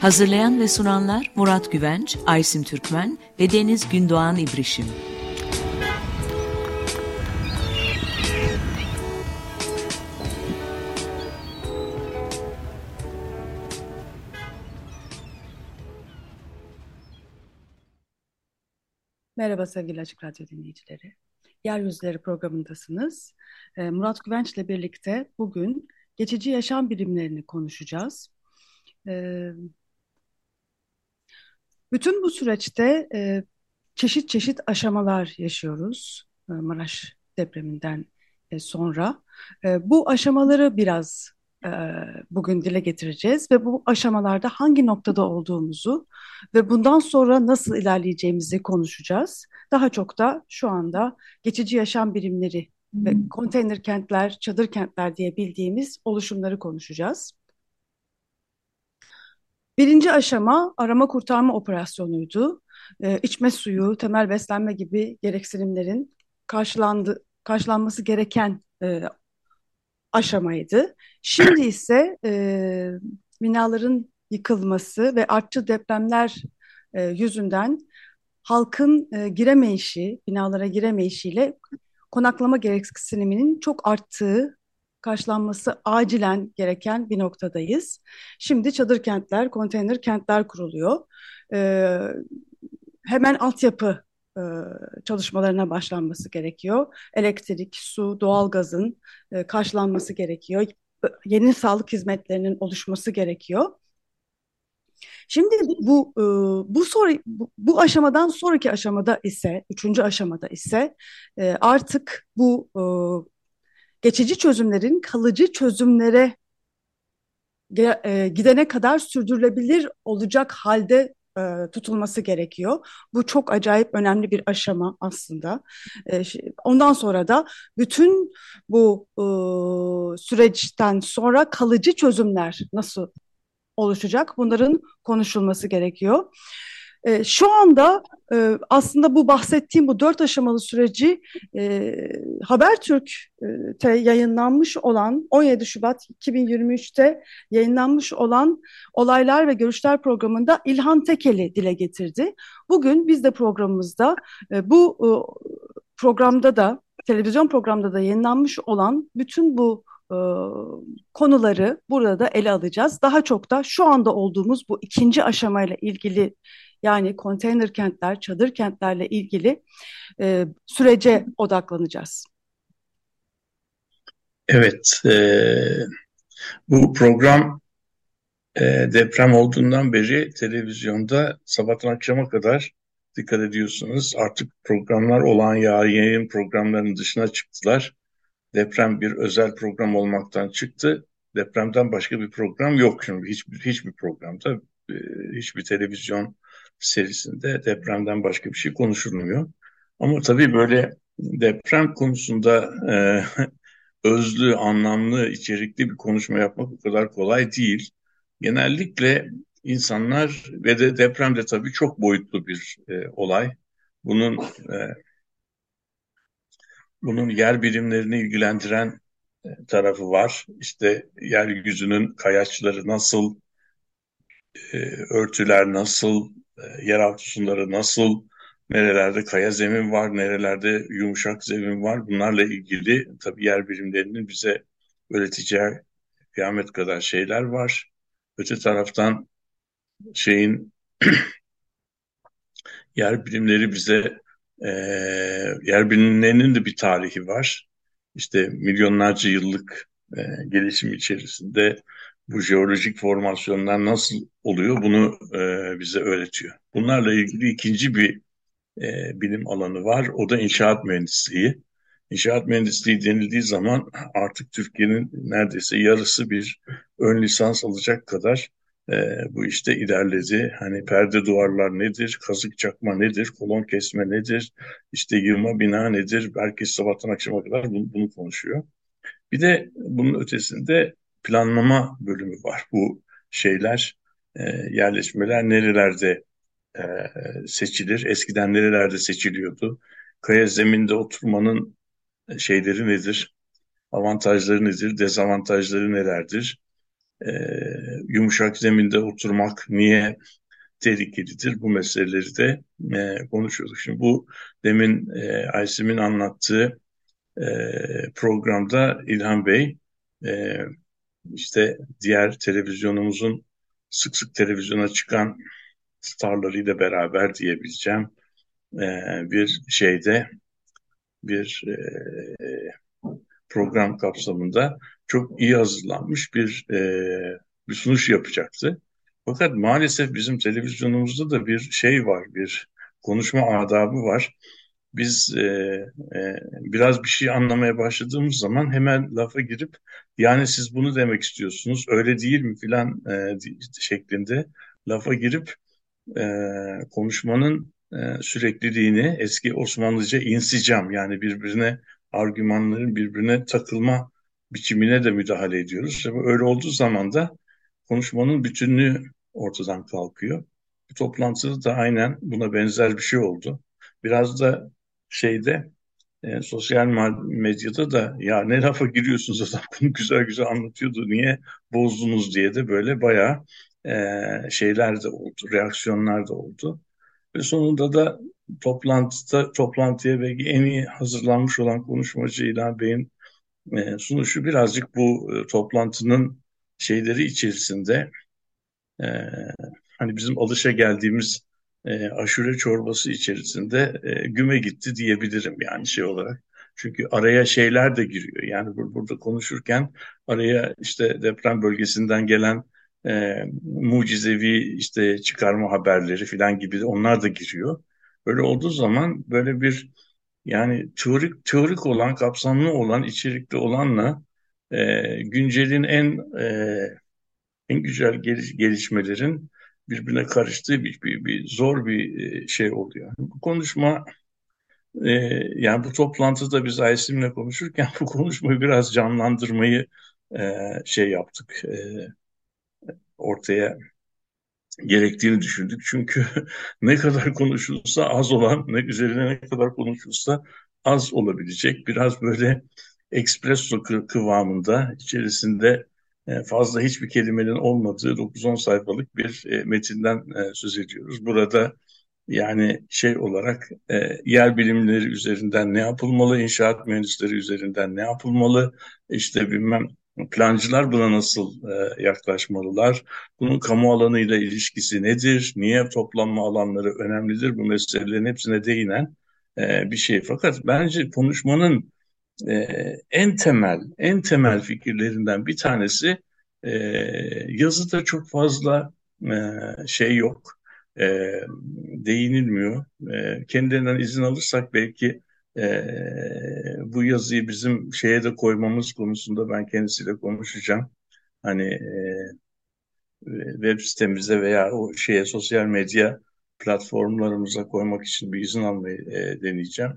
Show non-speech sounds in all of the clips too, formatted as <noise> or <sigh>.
Hazırlayan ve sunanlar Murat Güvenç, Aysim Türkmen ve Deniz Gündoğan İbrişim. Merhaba sevgili Açık Radyo dinleyicileri. Yeryüzleri programındasınız. Ee, Murat Güvenç ile birlikte bugün geçici yaşam birimlerini konuşacağız. Ee, bütün bu süreçte e, çeşit çeşit aşamalar yaşıyoruz e, Maraş depreminden e, sonra. Bu aşamaları biraz e, bugün dile getireceğiz ve bu aşamalarda hangi noktada olduğumuzu ve bundan sonra nasıl ilerleyeceğimizi konuşacağız. Daha çok da şu anda geçici yaşam birimleri ve konteyner kentler, çadır kentler diye bildiğimiz oluşumları konuşacağız. Birinci aşama arama kurtarma operasyonuydu. Ee, içme suyu, temel beslenme gibi gereksinimlerin karşılandı, karşılanması gereken e, aşamaydı. Şimdi ise e, binaların yıkılması ve artçı depremler e, yüzünden halkın e, giremeyişi, binalara giremeyişiyle konaklama gereksiniminin çok arttığı, karşılanması acilen gereken bir noktadayız. Şimdi çadır kentler, konteyner kentler kuruluyor. E, hemen altyapı e, çalışmalarına başlanması gerekiyor. Elektrik, su, doğalgazın e, karşılanması gerekiyor. Yeni sağlık hizmetlerinin oluşması gerekiyor. Şimdi bu e, bu soru bu, aşamadan sonraki aşamada ise üçüncü aşamada ise e, artık bu e, geçici çözümlerin kalıcı çözümlere e, gidene kadar sürdürülebilir olacak halde e, tutulması gerekiyor. Bu çok acayip önemli bir aşama aslında. E, ondan sonra da bütün bu e, süreçten sonra kalıcı çözümler nasıl oluşacak? Bunların konuşulması gerekiyor. E, şu anda e, aslında bu bahsettiğim bu dört aşamalı süreci e, Habertürk'te yayınlanmış olan 17 Şubat 2023'te yayınlanmış olan Olaylar ve Görüşler programında İlhan Tekeli dile getirdi. Bugün biz de programımızda e, bu e, programda da televizyon programda da yayınlanmış olan bütün bu e, konuları burada da ele alacağız. Daha çok da şu anda olduğumuz bu ikinci aşamayla ilgili yani konteyner kentler, çadır kentlerle ilgili e, sürece odaklanacağız. Evet, e, bu program e, deprem olduğundan beri televizyonda sabahtan akşama kadar dikkat ediyorsunuz. Artık programlar olan yayın programlarının dışına çıktılar. Deprem bir özel program olmaktan çıktı. Depremden başka bir program yok şimdi. Hiçbir, hiçbir programda, e, hiçbir televizyon serisinde depremden başka bir şey konuşulmuyor. Ama tabii böyle deprem konusunda e, <laughs> özlü, anlamlı, içerikli bir konuşma yapmak o kadar kolay değil. Genellikle insanlar ve de deprem de tabii çok boyutlu bir e, olay. Bunun e, bunun yer birimlerini ilgilendiren e, tarafı var. İşte yeryüzünün kayaçları nasıl, e, örtüler nasıl, e, yeraltı suları nasıl, nerelerde kaya zemin var, nerelerde yumuşak zemin var. Bunlarla ilgili tabii yer bilimlerinin bize öğreteceği kıyamet kadar şeyler var. Öte taraftan şeyin <clears throat> yer bilimleri bize e, yer bilimlerinin de bir tarihi var. İşte milyonlarca yıllık e, gelişim içerisinde bu jeolojik formasyonlar nasıl oluyor bunu e, bize öğretiyor. Bunlarla ilgili ikinci bir e, bilim alanı var. O da inşaat mühendisliği. İnşaat mühendisliği denildiği zaman artık Türkiye'nin neredeyse yarısı bir ön lisans alacak kadar e, bu işte ilerledi. Hani perde duvarlar nedir, kazık çakma nedir, kolon kesme nedir, işte yığma bina nedir, herkes sabahtan akşama kadar bunu, bunu konuşuyor. Bir de bunun ötesinde planlama bölümü var. Bu şeyler, e, yerleşmeler nerelerde e, seçilir, eskiden nerelerde seçiliyordu, kaya zeminde oturmanın şeyleri nedir, avantajları nedir, dezavantajları nelerdir, e, yumuşak zeminde oturmak niye tehlikelidir, bu meseleleri de e, konuşuyorduk. Şimdi bu demin e, Aysim'in anlattığı e, programda İlhan Bey e, işte diğer televizyonumuzun sık sık televizyona çıkan starlarıyla beraber diyebileceğim e, bir şeyde bir e, program kapsamında çok iyi hazırlanmış bir e, bir sunuş yapacaktı. Fakat maalesef bizim televizyonumuzda da bir şey var, bir konuşma adabı var. Biz e, e, biraz bir şey anlamaya başladığımız zaman hemen lafa girip yani siz bunu demek istiyorsunuz, öyle değil mi filan e, şeklinde lafa girip e, konuşmanın e, sürekliliğini eski Osmanlıca insicam yani birbirine argümanların birbirine takılma biçimine de müdahale ediyoruz. Öyle olduğu zaman da konuşmanın bütünlüğü ortadan kalkıyor. Bu toplantıda da aynen buna benzer bir şey oldu. Biraz da şeyde e, sosyal medyada da ya ne lafa giriyorsunuz adam <laughs> bunu güzel güzel anlatıyordu niye bozdunuz diye de böyle bayağı e, şeyler de oldu, reaksiyonlar da oldu. Ve sonunda da toplantıda toplantıya belki en iyi hazırlanmış olan konuşmacı İlhan Bey'in e, sunuşu birazcık bu e, toplantının şeyleri içerisinde e, hani bizim alışa geldiğimiz e, aşure çorbası içerisinde e, güme gitti diyebilirim yani şey olarak. Çünkü araya şeyler de giriyor. Yani burada konuşurken araya işte deprem bölgesinden gelen e, mucizevi işte çıkarma haberleri falan gibi onlar da giriyor. Böyle olduğu zaman böyle bir yani teorik teorik olan, kapsamlı olan, içerikli olanla e, güncelin en e, en güzel geliş, gelişmelerin birbirine karıştığı bir, bir, bir zor bir e, şey oluyor. Bu konuşma e, yani bu toplantıda biz Aysim'le konuşurken <laughs> bu konuşmayı biraz canlandırmayı e, şey yaptık. E, ortaya gerektiğini düşündük. Çünkü <laughs> ne kadar konuşulsa az olan, ne üzerine ne kadar konuşulsa az olabilecek. Biraz böyle espresso kıvamında içerisinde fazla hiçbir kelimenin olmadığı 9-10 sayfalık bir e, metinden e, söz ediyoruz. Burada yani şey olarak yer bilimleri üzerinden ne yapılmalı, inşaat mühendisleri üzerinden ne yapılmalı, işte bilmem Plancılar buna nasıl e, yaklaşmalılar? Bunun kamu alanıyla ilişkisi nedir? Niye toplanma alanları önemlidir? Bu meselelerin hepsine değinen e, bir şey. Fakat bence konuşmanın e, en temel, en temel fikirlerinden bir tanesi e, yazıda çok fazla e, şey yok, e, değinilmiyor. E, kendilerinden izin alırsak belki e, bu yazıyı bizim şeye de koymamız konusunda ben kendisiyle konuşacağım. Hani e, web sitemize veya o şeye sosyal medya platformlarımıza koymak için bir izin almayı e, deneyeceğim.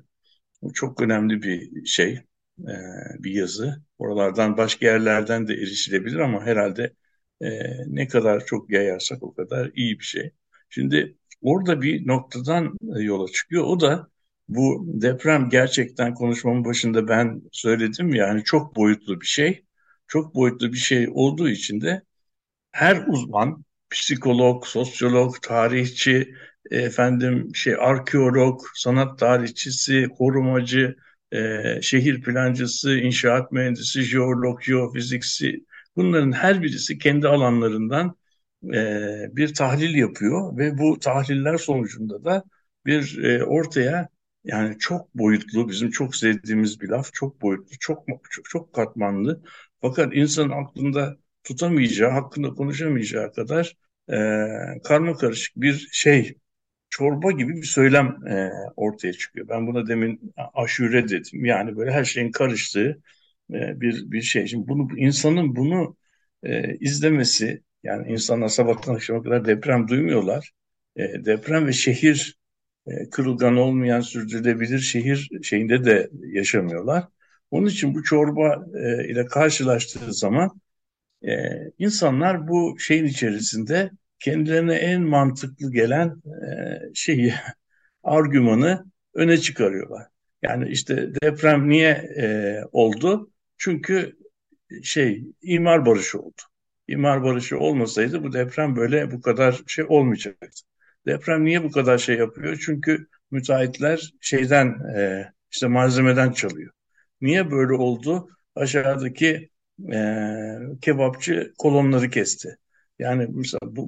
Bu çok önemli bir şey, e, bir yazı. Oralardan başka yerlerden de erişilebilir ama herhalde e, ne kadar çok yayarsak o kadar iyi bir şey. Şimdi orada bir noktadan yola çıkıyor. O da bu deprem gerçekten konuşmamın başında ben söyledim yani çok boyutlu bir şey. Çok boyutlu bir şey olduğu için de her uzman, psikolog, sosyolog, tarihçi, efendim şey arkeolog, sanat tarihçisi, korumacı, e, şehir plancısı, inşaat mühendisi, jeolog, jeofizikçi bunların her birisi kendi alanlarından e, bir tahlil yapıyor ve bu tahliller sonucunda da bir e, ortaya yani çok boyutlu, bizim çok sevdiğimiz bir laf, çok boyutlu, çok çok, çok katmanlı. Fakat insanın aklında tutamayacağı, hakkında konuşamayacağı kadar e, karma karışık bir şey çorba gibi bir söylem e, ortaya çıkıyor. Ben buna demin aşure dedim. Yani böyle her şeyin karıştığı e, bir bir şey. Şimdi bunu insanın bunu e, izlemesi yani insanlar sabahtan akşama kadar deprem duymuyorlar. E, deprem ve şehir e, kırılgan olmayan sürdürülebilir şehir şeyinde de yaşamıyorlar. Onun için bu çorba e, ile karşılaştığı zaman e, insanlar bu şeyin içerisinde kendilerine en mantıklı gelen e, şeyi, <laughs> argümanı öne çıkarıyorlar. Yani işte deprem niye e, oldu? Çünkü şey imar barışı oldu. İmar barışı olmasaydı bu deprem böyle bu kadar şey olmayacaktı. Deprem niye bu kadar şey yapıyor? Çünkü müteahhitler şeyden e, işte malzemeden çalıyor. Niye böyle oldu? Aşağıdaki e, kebapçı kolonları kesti. Yani bu,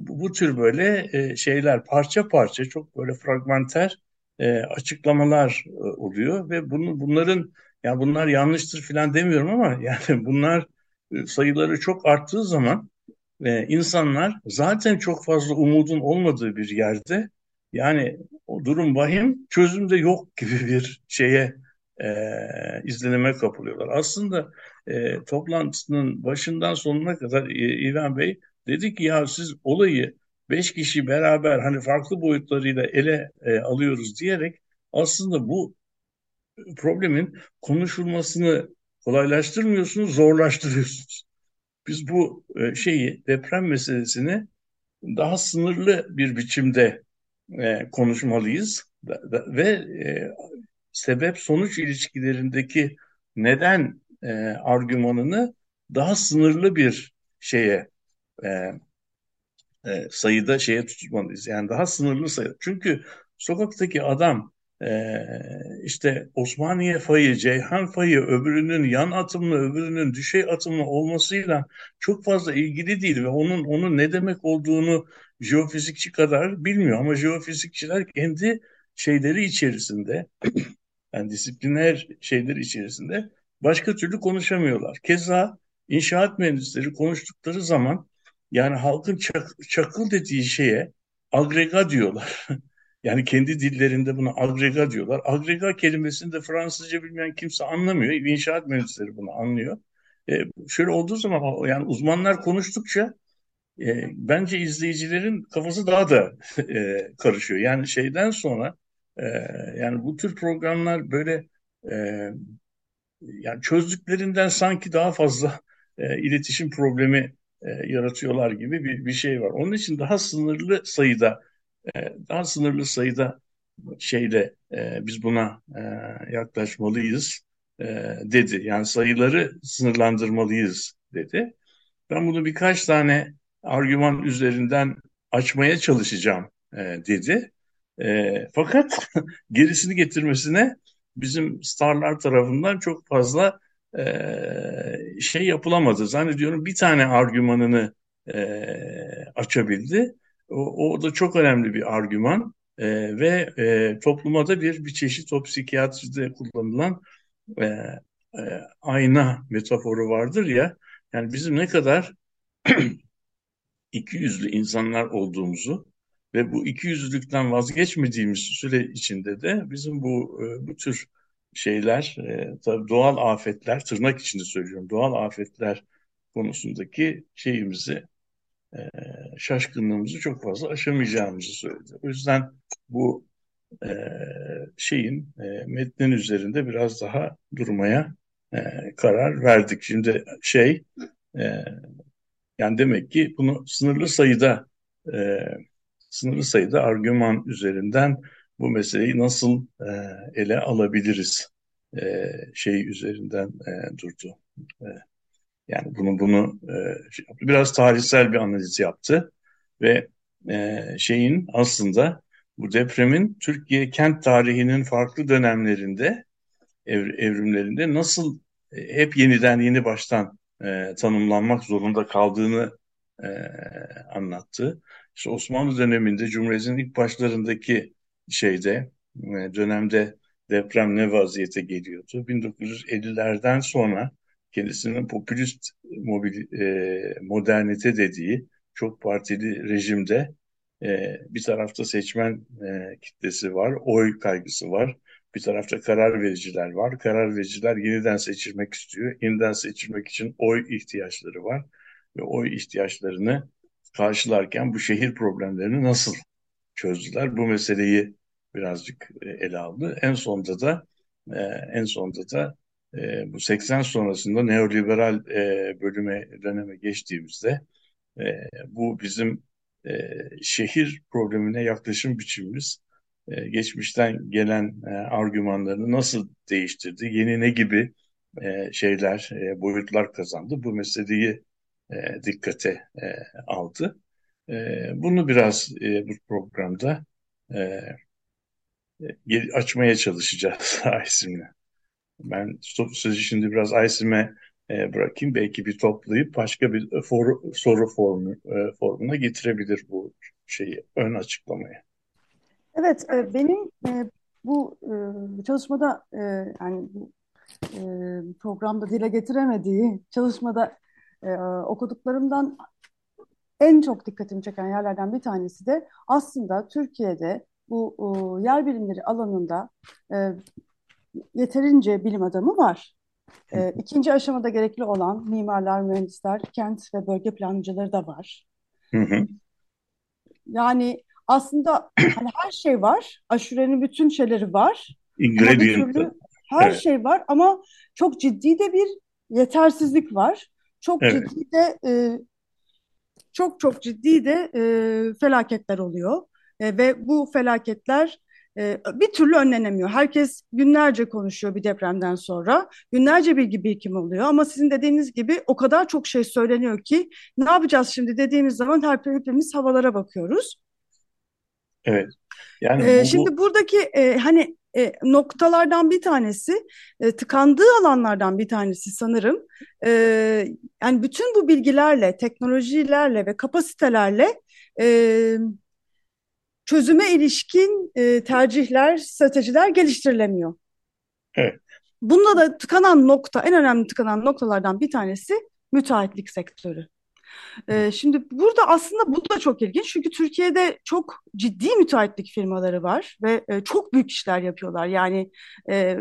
bu, bu tür böyle e, şeyler parça parça çok böyle fragmenter e, açıklamalar e, oluyor ve bunu bunların yani bunlar yanlıştır falan demiyorum ama <laughs> yani bunlar e, sayıları çok arttığı zaman e, insanlar zaten çok fazla umudun olmadığı bir yerde yani o durum vahim çözüm de yok gibi <laughs> bir şeye e, izlenime kapılıyorlar. Aslında e, toplantının başından sonuna kadar e, İlhan Bey dedi ki ya siz olayı beş kişi beraber hani farklı boyutlarıyla ele e, alıyoruz diyerek aslında bu problemin konuşulmasını kolaylaştırmıyorsunuz, zorlaştırıyorsunuz. Biz bu e, şeyi deprem meselesini daha sınırlı bir biçimde e, konuşmalıyız ve e, sebep sonuç ilişkilerindeki neden e, argümanını daha sınırlı bir şeye e, e, sayıda şeye tutmalıyız. Yani daha sınırlı sayıda. Çünkü sokaktaki adam e, işte Osmaniye fayı, Ceyhan fayı öbürünün yan atımlı, öbürünün düşey atımlı olmasıyla çok fazla ilgili değil ve onun onun ne demek olduğunu jeofizikçi kadar bilmiyor ama jeofizikçiler kendi şeyleri içerisinde <clears throat> yani disipliner şeyler içerisinde başka türlü konuşamıyorlar. Keza inşaat mühendisleri konuştukları zaman yani halkın çak, çakıl dediği şeye agrega diyorlar. <laughs> yani kendi dillerinde buna agrega diyorlar. Agrega kelimesini de Fransızca bilmeyen kimse anlamıyor. İnşaat mühendisleri bunu anlıyor. E, şöyle olduğu zaman yani uzmanlar konuştukça e, bence izleyicilerin kafası daha da <laughs> e, karışıyor. Yani şeyden sonra e, yani bu tür programlar böyle e, yani çözdüklerinden sanki daha fazla e, iletişim problemi e, yaratıyorlar gibi bir, bir şey var. Onun için daha sınırlı sayıda e, daha sınırlı sayıda şeyle e, biz buna e, yaklaşmalıyız e, dedi. Yani sayıları sınırlandırmalıyız dedi. Ben bunu birkaç tane argüman üzerinden açmaya çalışacağım e, dedi. E, fakat <laughs> gerisini getirmesine bizim starlar tarafından çok fazla şey yapılamadı. Zannediyorum bir tane argümanını açabildi. O, o da çok önemli bir argüman ve e, topluma da bir bir çeşit o psikiyatride kullanılan ayna metaforu vardır ya. Yani bizim ne kadar <clears throat> iki yüzlü insanlar olduğumuzu ve bu iki yüzlülükten vazgeçmediğimiz süre içinde de bizim bu bu tür şeyler, e, tabii doğal afetler, tırnak içinde söylüyorum, doğal afetler konusundaki şeyimizi, e, şaşkınlığımızı çok fazla aşamayacağımızı söyledi. O yüzden bu e, şeyin, e, metnin üzerinde biraz daha durmaya e, karar verdik. Şimdi şey, e, yani demek ki bunu sınırlı sayıda e, sınırlı sayıda argüman üzerinden bu meseleyi nasıl e, ele alabiliriz e, şey üzerinden e, durdu. E, yani bunu bunu e, şey biraz tarihsel bir analiz yaptı ve e, şeyin aslında bu depremin Türkiye kent tarihinin farklı dönemlerinde ev, evrimlerinde nasıl e, hep yeniden yeni baştan e, tanımlanmak zorunda kaldığını e, anlattı. İşte Osmanlı döneminde Cumhuriyet'in ilk başlarındaki şeyde e, dönemde deprem ne vaziyete geliyordu? 1950'lerden sonra kendisinin popülist mobil, e, modernite dediği çok partili rejimde e, bir tarafta seçmen e, kitlesi var, oy kaygısı var. Bir tarafta karar vericiler var. Karar vericiler yeniden seçilmek istiyor. Yeniden seçilmek için oy ihtiyaçları var. Ve oy ihtiyaçlarını karşılarken bu şehir problemlerini nasıl çözdüler? Bu meseleyi birazcık e, ele aldı. En sonunda da e, en sonunda da e, bu 80 sonrasında neoliberal bölüme döneme geçtiğimizde bu bizim şehir problemine yaklaşım biçimimiz geçmişten gelen argümanlarını nasıl değiştirdi, yeni ne gibi şeyler, boyutlar kazandı. Bu meseleyi dikkate aldı. E, bunu biraz e, bu programda e, e açmaya çalışacağız <laughs> Aysim'le. Ben sözü şimdi biraz Aysim'e e, bırakayım. Belki bir toplayıp başka bir for, soru formu, e, formuna getirebilir bu şeyi, ön açıklamayı. Evet, e, benim e, bu e, çalışmada e, yani bu e, programda dile getiremediği çalışmada e, okuduklarımdan en çok dikkatimi çeken yerlerden bir tanesi de aslında Türkiye'de bu e, yer bilimleri alanında e, yeterince bilim adamı var. E, ikinci aşamada gerekli olan mimarlar, mühendisler, kent ve bölge plancıları da var. Hı hı. Yani aslında <clears throat> hani her şey var. Aşurenin bütün şeyleri var. Ingredient. her evet. şey var ama çok ciddi de bir yetersizlik var. Çok evet. ciddi de e, çok çok ciddi de e, felaketler oluyor. E, ve bu felaketler e, bir türlü önlenemiyor. Herkes günlerce konuşuyor bir depremden sonra. Günlerce bilgi birikim oluyor ama sizin dediğiniz gibi o kadar çok şey söyleniyor ki ne yapacağız şimdi dediğimiz zaman her hepimiz havalara bakıyoruz. Evet. Yani ee, bu, şimdi buradaki e, hani e, noktalardan bir tanesi e, tıkandığı alanlardan bir tanesi sanırım. E, yani bütün bu bilgilerle, teknolojilerle ve kapasitelerle e, çözüme ilişkin e, tercihler, stratejiler geliştirilemiyor. Evet. Bunda da tıkanan nokta, en önemli tıkanan noktalardan bir tanesi müteahhitlik sektörü. E, şimdi burada aslında bu da çok ilginç çünkü Türkiye'de çok ciddi müteahhitlik firmaları var ve e, çok büyük işler yapıyorlar. Yani e,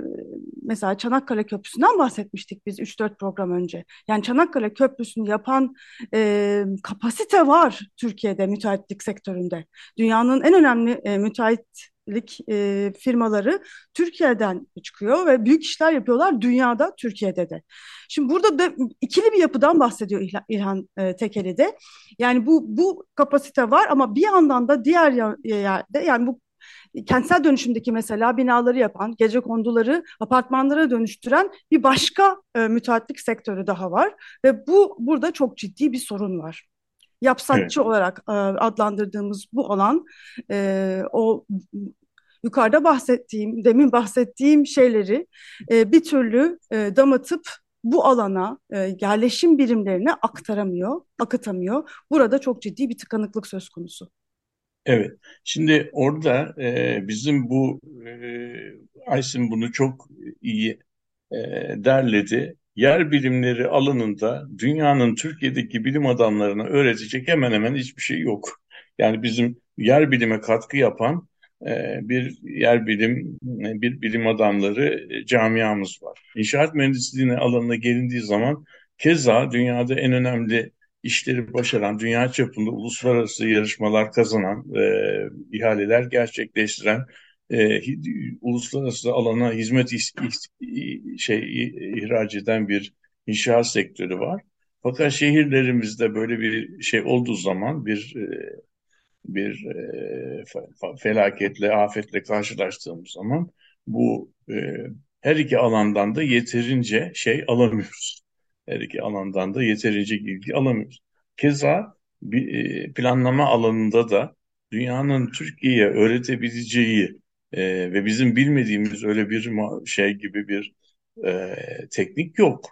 mesela Çanakkale Köprüsü'nden bahsetmiştik biz 3-4 program önce. Yani Çanakkale Köprüsü'nü yapan e, kapasite var Türkiye'de müteahhitlik sektöründe. Dünyanın en önemli e, müteahhit lik e, firmaları Türkiye'den çıkıyor ve büyük işler yapıyorlar dünyada, Türkiye'de de. Şimdi burada da ikili bir yapıdan bahsediyor İlhan, İlhan e, Tekeli. Yani bu bu kapasite var ama bir yandan da diğer yerde yani bu kentsel dönüşümdeki mesela binaları yapan, gece konduları apartmanlara dönüştüren bir başka e, müteahhitlik sektörü daha var ve bu burada çok ciddi bir sorun var yapsatçı evet. olarak e, adlandırdığımız bu alan e, o yukarıda bahsettiğim, demin bahsettiğim şeyleri e, bir türlü e, damatıp bu alana e, yerleşim birimlerine aktaramıyor, akıtamıyor. Burada çok ciddi bir tıkanıklık söz konusu. Evet, şimdi orada e, bizim bu e, Aysin bunu çok iyi e, derledi yer bilimleri alanında dünyanın Türkiye'deki bilim adamlarına öğretecek hemen hemen hiçbir şey yok. Yani bizim yer bilime katkı yapan e, bir yer bilim, e, bir bilim adamları e, camiamız var. İnşaat mühendisliğine alanına gelindiği zaman keza dünyada en önemli işleri başaran, dünya çapında uluslararası yarışmalar kazanan, e, ihaleler gerçekleştiren e, uluslararası alana hizmet şey ihraç eden bir inşaat sektörü var. Fakat şehirlerimizde böyle bir şey olduğu zaman bir e, bir e, felaketle, afetle karşılaştığımız zaman bu e, her iki alandan da yeterince şey alamıyoruz. Her iki alandan da yeterince ilgi alamıyoruz. Keza bir planlama alanında da dünyanın Türkiye'ye öğretebileceği e, ve bizim bilmediğimiz öyle bir şey gibi bir e, teknik yok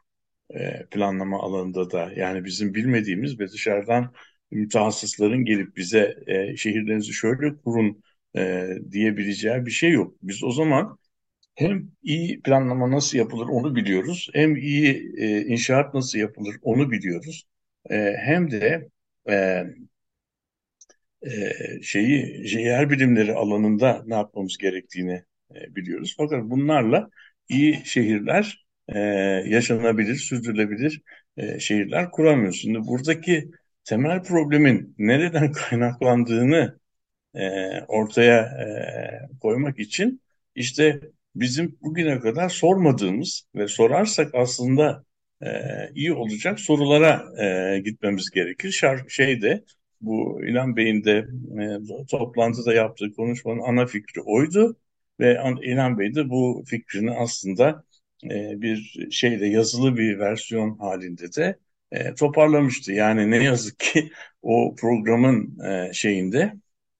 e, planlama alanında da. Yani bizim bilmediğimiz ve dışarıdan mütehassısların gelip bize e, şehirlerinizi şöyle kurun e, diyebileceği bir şey yok. Biz o zaman hem iyi planlama nasıl yapılır onu biliyoruz, hem iyi e, inşaat nasıl yapılır onu biliyoruz, e, hem de e, e, şeyi yer bilimleri alanında ne yapmamız gerektiğini e, biliyoruz. Fakat bunlarla iyi şehirler e, yaşanabilir, sürdürülebilir e, şehirler kuramıyoruz. Şimdi buradaki temel problemin nereden <laughs> kaynaklandığını e, ortaya e, koymak için işte bizim bugüne kadar sormadığımız ve sorarsak aslında e, iyi olacak sorulara e, gitmemiz gerekir. Şar şeyde bu İlhan Bey'in de e, toplantıda yaptığı konuşmanın ana fikri oydu ve İlhan Bey de bu fikrini aslında e, bir şeyde yazılı bir versiyon halinde de e, toparlamıştı. Yani ne yazık ki <laughs> o programın e, şeyinde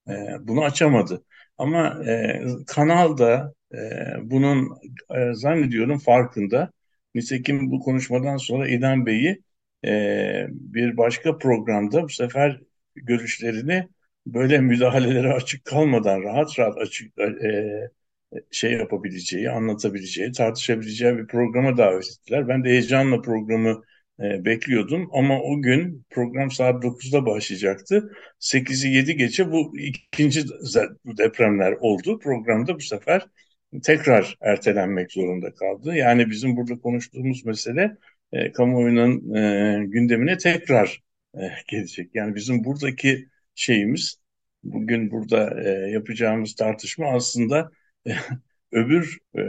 e, bunu açamadı. Ama e, kanalda e, bunun e, zannediyorum farkında. Nitekim bu konuşmadan sonra İlhan Bey'i e, bir başka programda bu sefer görüşlerini böyle müdahalelere açık kalmadan rahat rahat açık e, şey yapabileceği, anlatabileceği, tartışabileceği bir programa davet ettiler. Ben de heyecanla programı e, bekliyordum ama o gün program saat 9'da başlayacaktı. 8'i 7 geçe bu ikinci depremler oldu. Programda bu sefer tekrar ertelenmek zorunda kaldı. Yani bizim burada konuştuğumuz mesele e, kamuoyunun e, gündemine tekrar e, gelecek. Yani bizim buradaki şeyimiz bugün burada e, yapacağımız tartışma aslında e, öbür e,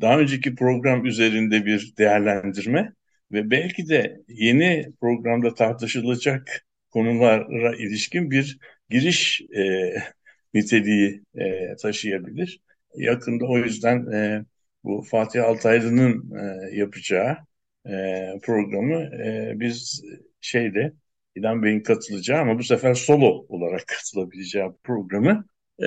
daha önceki program üzerinde bir değerlendirme ve belki de yeni programda tartışılacak konulara ilişkin bir giriş e, niteliği e, taşıyabilir. Yakında o yüzden e, bu Fatih Altaylı'nın e, yapacağı e, programı e, biz şeyde İlhan Bey'in katılacağı ama bu sefer solo olarak <laughs> katılabileceği programı e,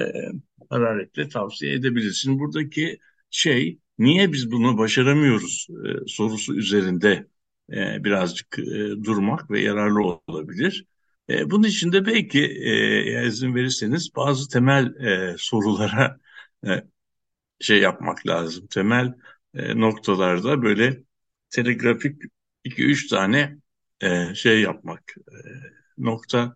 hararetle tavsiye edebiliriz. Şimdi buradaki şey niye biz bunu başaramıyoruz e, sorusu üzerinde e, birazcık e, durmak ve yararlı olabilir. E, bunun için de belki e, izin verirseniz bazı temel e, sorulara e, şey yapmak lazım. Temel e, noktalarda böyle telegrafik iki üç tane e, şey yapmak, e, nokta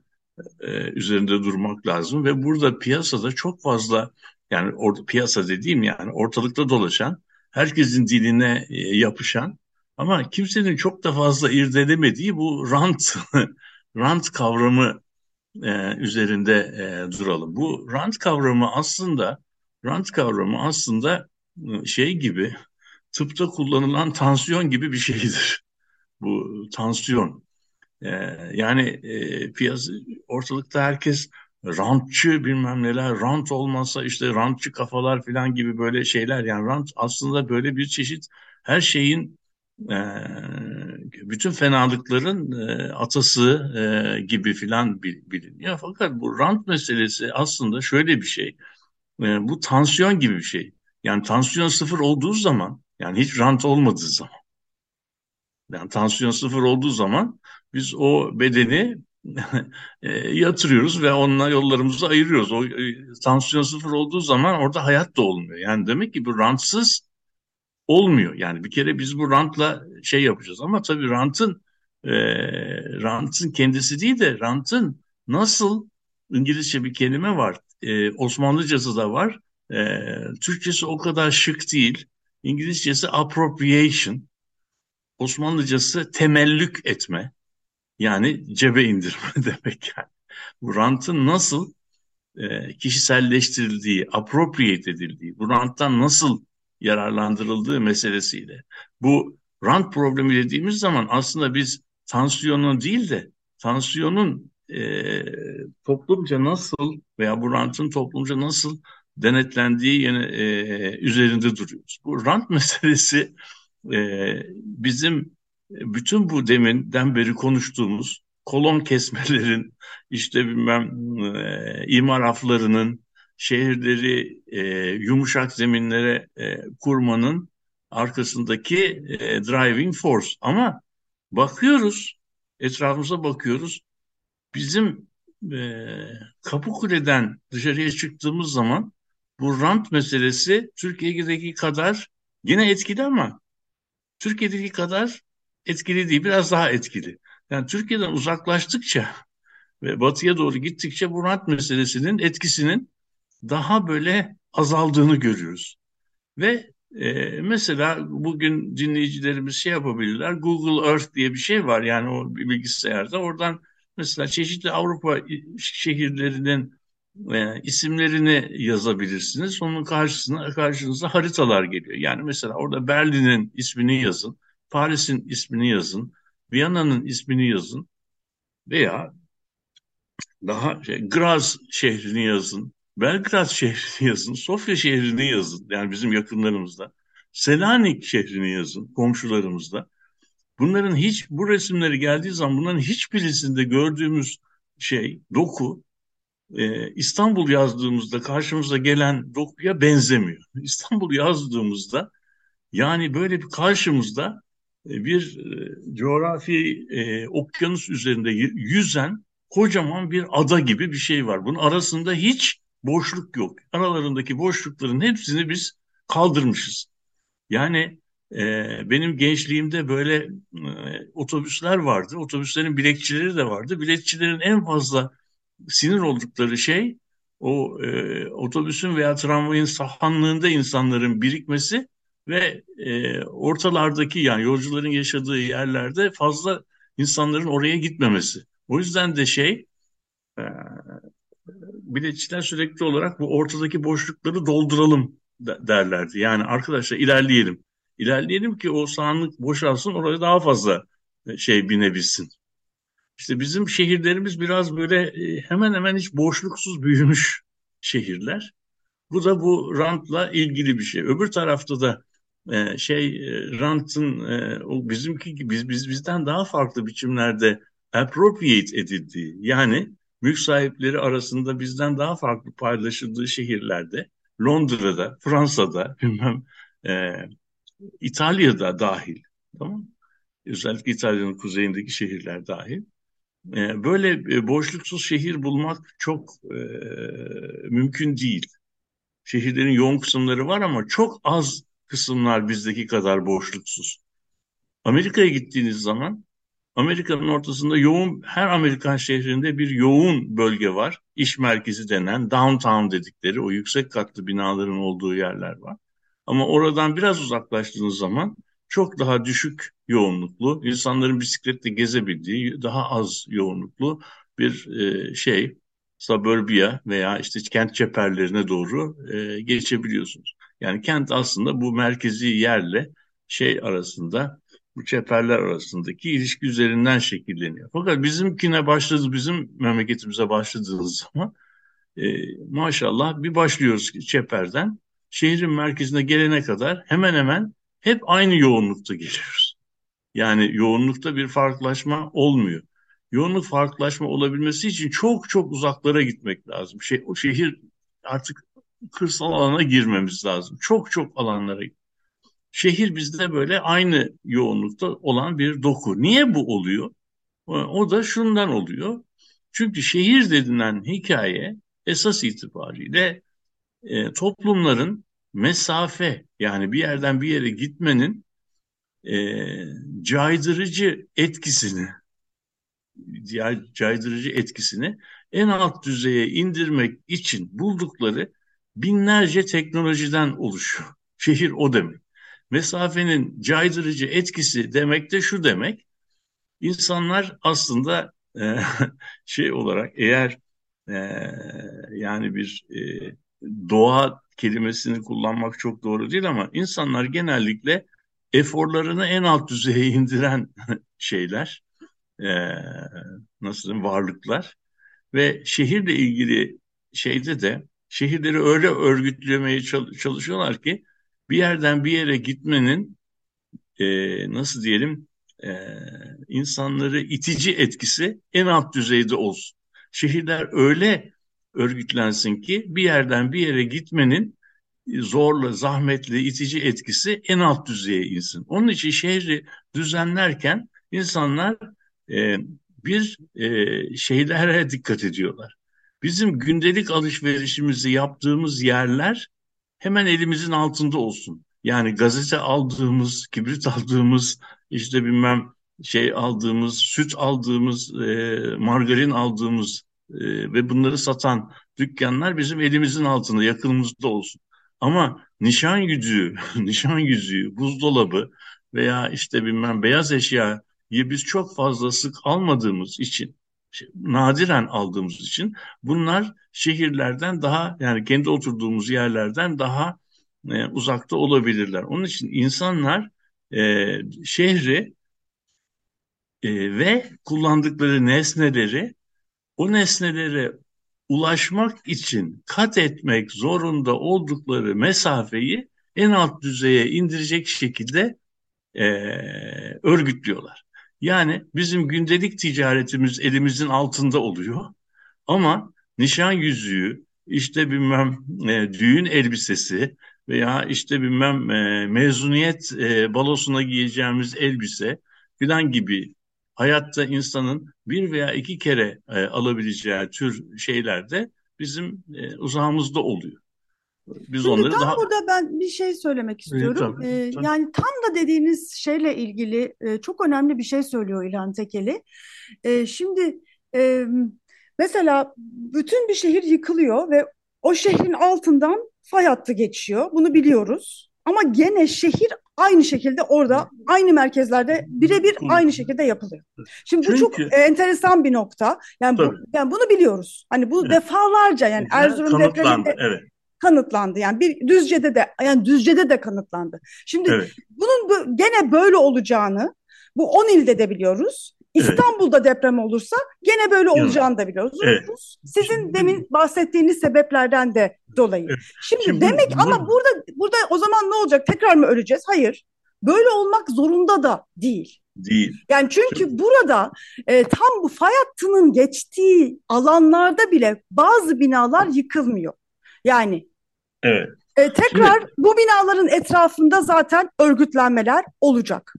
e, üzerinde durmak lazım ve burada piyasada çok fazla yani or, piyasa dediğim yani ortalıkta dolaşan, herkesin diline e, yapışan ama kimsenin çok da fazla irdelemediği bu rant <laughs> rant kavramı e, üzerinde e, duralım. Bu rant kavramı aslında rant kavramı aslında e, şey gibi tıpta kullanılan tansiyon gibi bir şeydir. Bu tansiyon. E, yani e, piyasa ortalıkta herkes rantçı bilmem neler, rant olmasa işte rantçı kafalar falan gibi böyle şeyler. Yani rant aslında böyle bir çeşit her şeyin e, bütün fenalıkların e, atası e, gibi filan biliniyor. Fakat bu rant meselesi aslında şöyle bir şey. E, bu tansiyon gibi bir şey. Yani tansiyon sıfır olduğu zaman, yani hiç rant olmadığı zaman, yani tansiyon sıfır olduğu zaman biz o bedeni <laughs> e, yatırıyoruz ve onunla yollarımızı ayırıyoruz. O e, tansiyon sıfır olduğu zaman orada hayat da olmuyor. Yani demek ki bu rantsız olmuyor. Yani bir kere biz bu rantla şey yapacağız ama tabii rantın e, rantın kendisi değil de rantın nasıl İngilizce bir kelime var. E, Osmanlıcası da var. E, Türkçesi o kadar şık değil. İngilizcesi appropriation. Osmanlıcası temellük etme. Yani cebe indirme <laughs> demek yani. Bu rantın nasıl e, kişiselleştirildiği, appropriate edildiği, bu ranttan nasıl yararlandırıldığı meselesiyle. Bu rant problemi dediğimiz zaman aslında biz tansiyonu değil de tansiyonun e, toplumca nasıl veya bu rantın toplumca nasıl denetlendiği yine, e, üzerinde duruyoruz. Bu rant <laughs> meselesi e, bizim bütün bu deminden beri konuştuğumuz kolon kesmelerin <laughs> işte bilmem e, imar aflarının şehirleri e, yumuşak zeminlere e, kurmanın arkasındaki e, driving force. Ama bakıyoruz, etrafımıza bakıyoruz. Bizim e, Kapıkule'den dışarıya çıktığımız zaman bu rant meselesi Türkiye'deki kadar yine etkili ama Türkiye'deki kadar etkili değil, biraz daha etkili. Yani Türkiye'den uzaklaştıkça ve batıya doğru gittikçe bu rant meselesinin etkisinin daha böyle azaldığını görüyoruz. Ve e, mesela bugün dinleyicilerimiz şey yapabilirler. Google Earth diye bir şey var yani o bilgisayarda. Oradan mesela çeşitli Avrupa şehirlerinin e, isimlerini yazabilirsiniz. Onun karşısına karşınıza haritalar geliyor. Yani mesela orada Berlin'in ismini yazın, Paris'in ismini yazın, Viyana'nın ismini yazın veya daha şey, Graz şehrini yazın, Belgrad şehrini yazın, Sofya şehrini yazın. Yani bizim yakınlarımızda. Selanik şehrini yazın, komşularımızda. Bunların hiç, bu resimleri geldiği zaman bunların hiçbirisinde gördüğümüz şey, doku, e, İstanbul yazdığımızda karşımıza gelen dokuya benzemiyor. <laughs> İstanbul yazdığımızda yani böyle bir karşımızda e, bir e, coğrafi e, okyanus üzerinde yüzen kocaman bir ada gibi bir şey var. Bunun arasında hiç boşluk yok. Aralarındaki boşlukların hepsini biz kaldırmışız. Yani e, benim gençliğimde böyle e, otobüsler vardı. Otobüslerin biletçileri de vardı. Biletçilerin en fazla sinir oldukları şey o e, otobüsün veya tramvayın sahanlığında insanların birikmesi ve e, ortalardaki yani yolcuların yaşadığı yerlerde fazla insanların oraya gitmemesi. O yüzden de şey e, biletçiler sürekli olarak bu ortadaki boşlukları dolduralım derlerdi. Yani arkadaşlar ilerleyelim. İlerleyelim ki o sahanlık boşalsın oraya daha fazla e, şey binebilsin. İşte bizim şehirlerimiz biraz böyle e, hemen hemen hiç boşluksuz büyümüş şehirler. Bu da bu rantla ilgili bir şey. Öbür tarafta da e, şey rantın o bizimki biz biz bizden daha farklı biçimlerde appropriate edildiği yani mülk sahipleri arasında bizden daha farklı paylaşıldığı şehirlerde Londra'da, Fransa'da, bilmem e, İtalya'da dahil. Tamam Özellikle İtalya'nın kuzeyindeki şehirler dahil. E, böyle e, boşluksuz şehir bulmak çok e, mümkün değil. Şehirlerin yoğun kısımları var ama çok az kısımlar bizdeki kadar boşluksuz. Amerika'ya gittiğiniz zaman Amerika'nın ortasında yoğun, her Amerikan şehrinde bir yoğun bölge var. İş merkezi denen downtown dedikleri o yüksek katlı binaların olduğu yerler var. Ama oradan biraz uzaklaştığınız zaman çok daha düşük yoğunluklu, insanların bisikletle gezebildiği daha az yoğunluklu bir e, şey, suburbia veya işte kent çeperlerine doğru e, geçebiliyorsunuz. Yani kent aslında bu merkezi yerle şey arasında bu çeperler arasındaki ilişki üzerinden şekilleniyor. Fakat bizimkine başladı, bizim memleketimize başladığınız zaman e, maşallah bir başlıyoruz çeperden şehrin merkezine gelene kadar hemen hemen hep aynı yoğunlukta geliyoruz. Yani yoğunlukta bir farklılaşma olmuyor. Yoğunluk farklılaşma olabilmesi için çok çok uzaklara gitmek lazım. Şey, o şehir artık kırsal alana girmemiz lazım. Çok çok alanlara Şehir bizde böyle aynı yoğunlukta olan bir doku. Niye bu oluyor? O da şundan oluyor. Çünkü şehir denilen hikaye esas itibariyle e, toplumların mesafe yani bir yerden bir yere gitmenin e, caydırıcı etkisini caydırıcı etkisini en alt düzeye indirmek için buldukları binlerce teknolojiden oluşuyor. <laughs> Şehir o demek mesafenin caydırıcı etkisi demek de şu demek. İnsanlar aslında e, <laughs> şey olarak eğer e, yani bir e, doğa kelimesini kullanmak çok doğru değil ama insanlar genellikle eforlarını en alt düzeye <laughs> indiren <laughs> şeyler, e, nasıl diyeyim, varlıklar ve şehirle ilgili şeyde de şehirleri öyle örgütlemeye çalışıyorlar ki bir yerden bir yere gitmenin e, nasıl diyelim e, insanları itici etkisi en alt düzeyde olsun. Şehirler öyle örgütlensin ki bir yerden bir yere gitmenin zorla, zahmetli, itici etkisi en alt düzeye insin. Onun için şehri düzenlerken insanlar e, bir e, şeylere dikkat ediyorlar. Bizim gündelik alışverişimizi yaptığımız yerler hemen elimizin altında olsun. Yani gazete aldığımız, kibrit aldığımız, işte bilmem şey aldığımız, süt aldığımız, e, margarin aldığımız e, ve bunları satan dükkanlar bizim elimizin altında, yakınımızda olsun. Ama nişan yüzüğü, <laughs> nişan yüzüğü, buzdolabı veya işte bilmem beyaz eşyayı biz çok fazla sık almadığımız için, şey, nadiren aldığımız için bunlar şehirlerden daha yani kendi oturduğumuz yerlerden daha e, uzakta olabilirler. Onun için insanlar e, şehri e, ve kullandıkları nesneleri o nesnelere ulaşmak için kat etmek zorunda oldukları mesafeyi en alt düzeye indirecek şekilde e, örgütlüyorlar. Yani bizim gündelik ticaretimiz elimizin altında oluyor ama nişan yüzüğü, işte bilmem e, düğün elbisesi veya işte bilmem e, mezuniyet e, balosuna giyeceğimiz elbise filan gibi hayatta insanın bir veya iki kere e, alabileceği tür şeyler de bizim e, uzağımızda oluyor. Biz Şimdi onları tam daha... burada ben bir şey söylemek istiyorum. tabii, ee, tabii. Yani tam da dediğiniz şeyle ilgili e, çok önemli bir şey söylüyor İlhan Tekeli. E, şimdi e, mesela bütün bir şehir yıkılıyor ve o şehrin altından fay hattı geçiyor. Bunu biliyoruz. Ama gene şehir aynı şekilde orada aynı merkezlerde birebir aynı şekilde yapılıyor. Şimdi bu Çünkü, çok enteresan bir nokta. Yani, bu, yani bunu biliyoruz. Hani bu evet. defalarca yani Erzurum depreminde evet. kanıtlandı. Yani bir Düzce'de de yani Düzce'de de kanıtlandı. Şimdi evet. bunun bu, gene böyle olacağını bu 10 ilde de biliyoruz. İstanbul'da evet. deprem olursa gene böyle olacağını da biliyoruz. Evet. Sizin demin bahsettiğiniz sebeplerden de dolayı. Evet. Şimdi, Şimdi demek bu, ama burada burada o zaman ne olacak? Tekrar mı öleceğiz? Hayır. Böyle olmak zorunda da değil. Değil. Yani çünkü Şimdi. burada e, tam bu fay hattının geçtiği alanlarda bile bazı binalar yıkılmıyor. Yani Evet. E, tekrar Şimdi, bu binaların etrafında zaten örgütlenmeler olacak.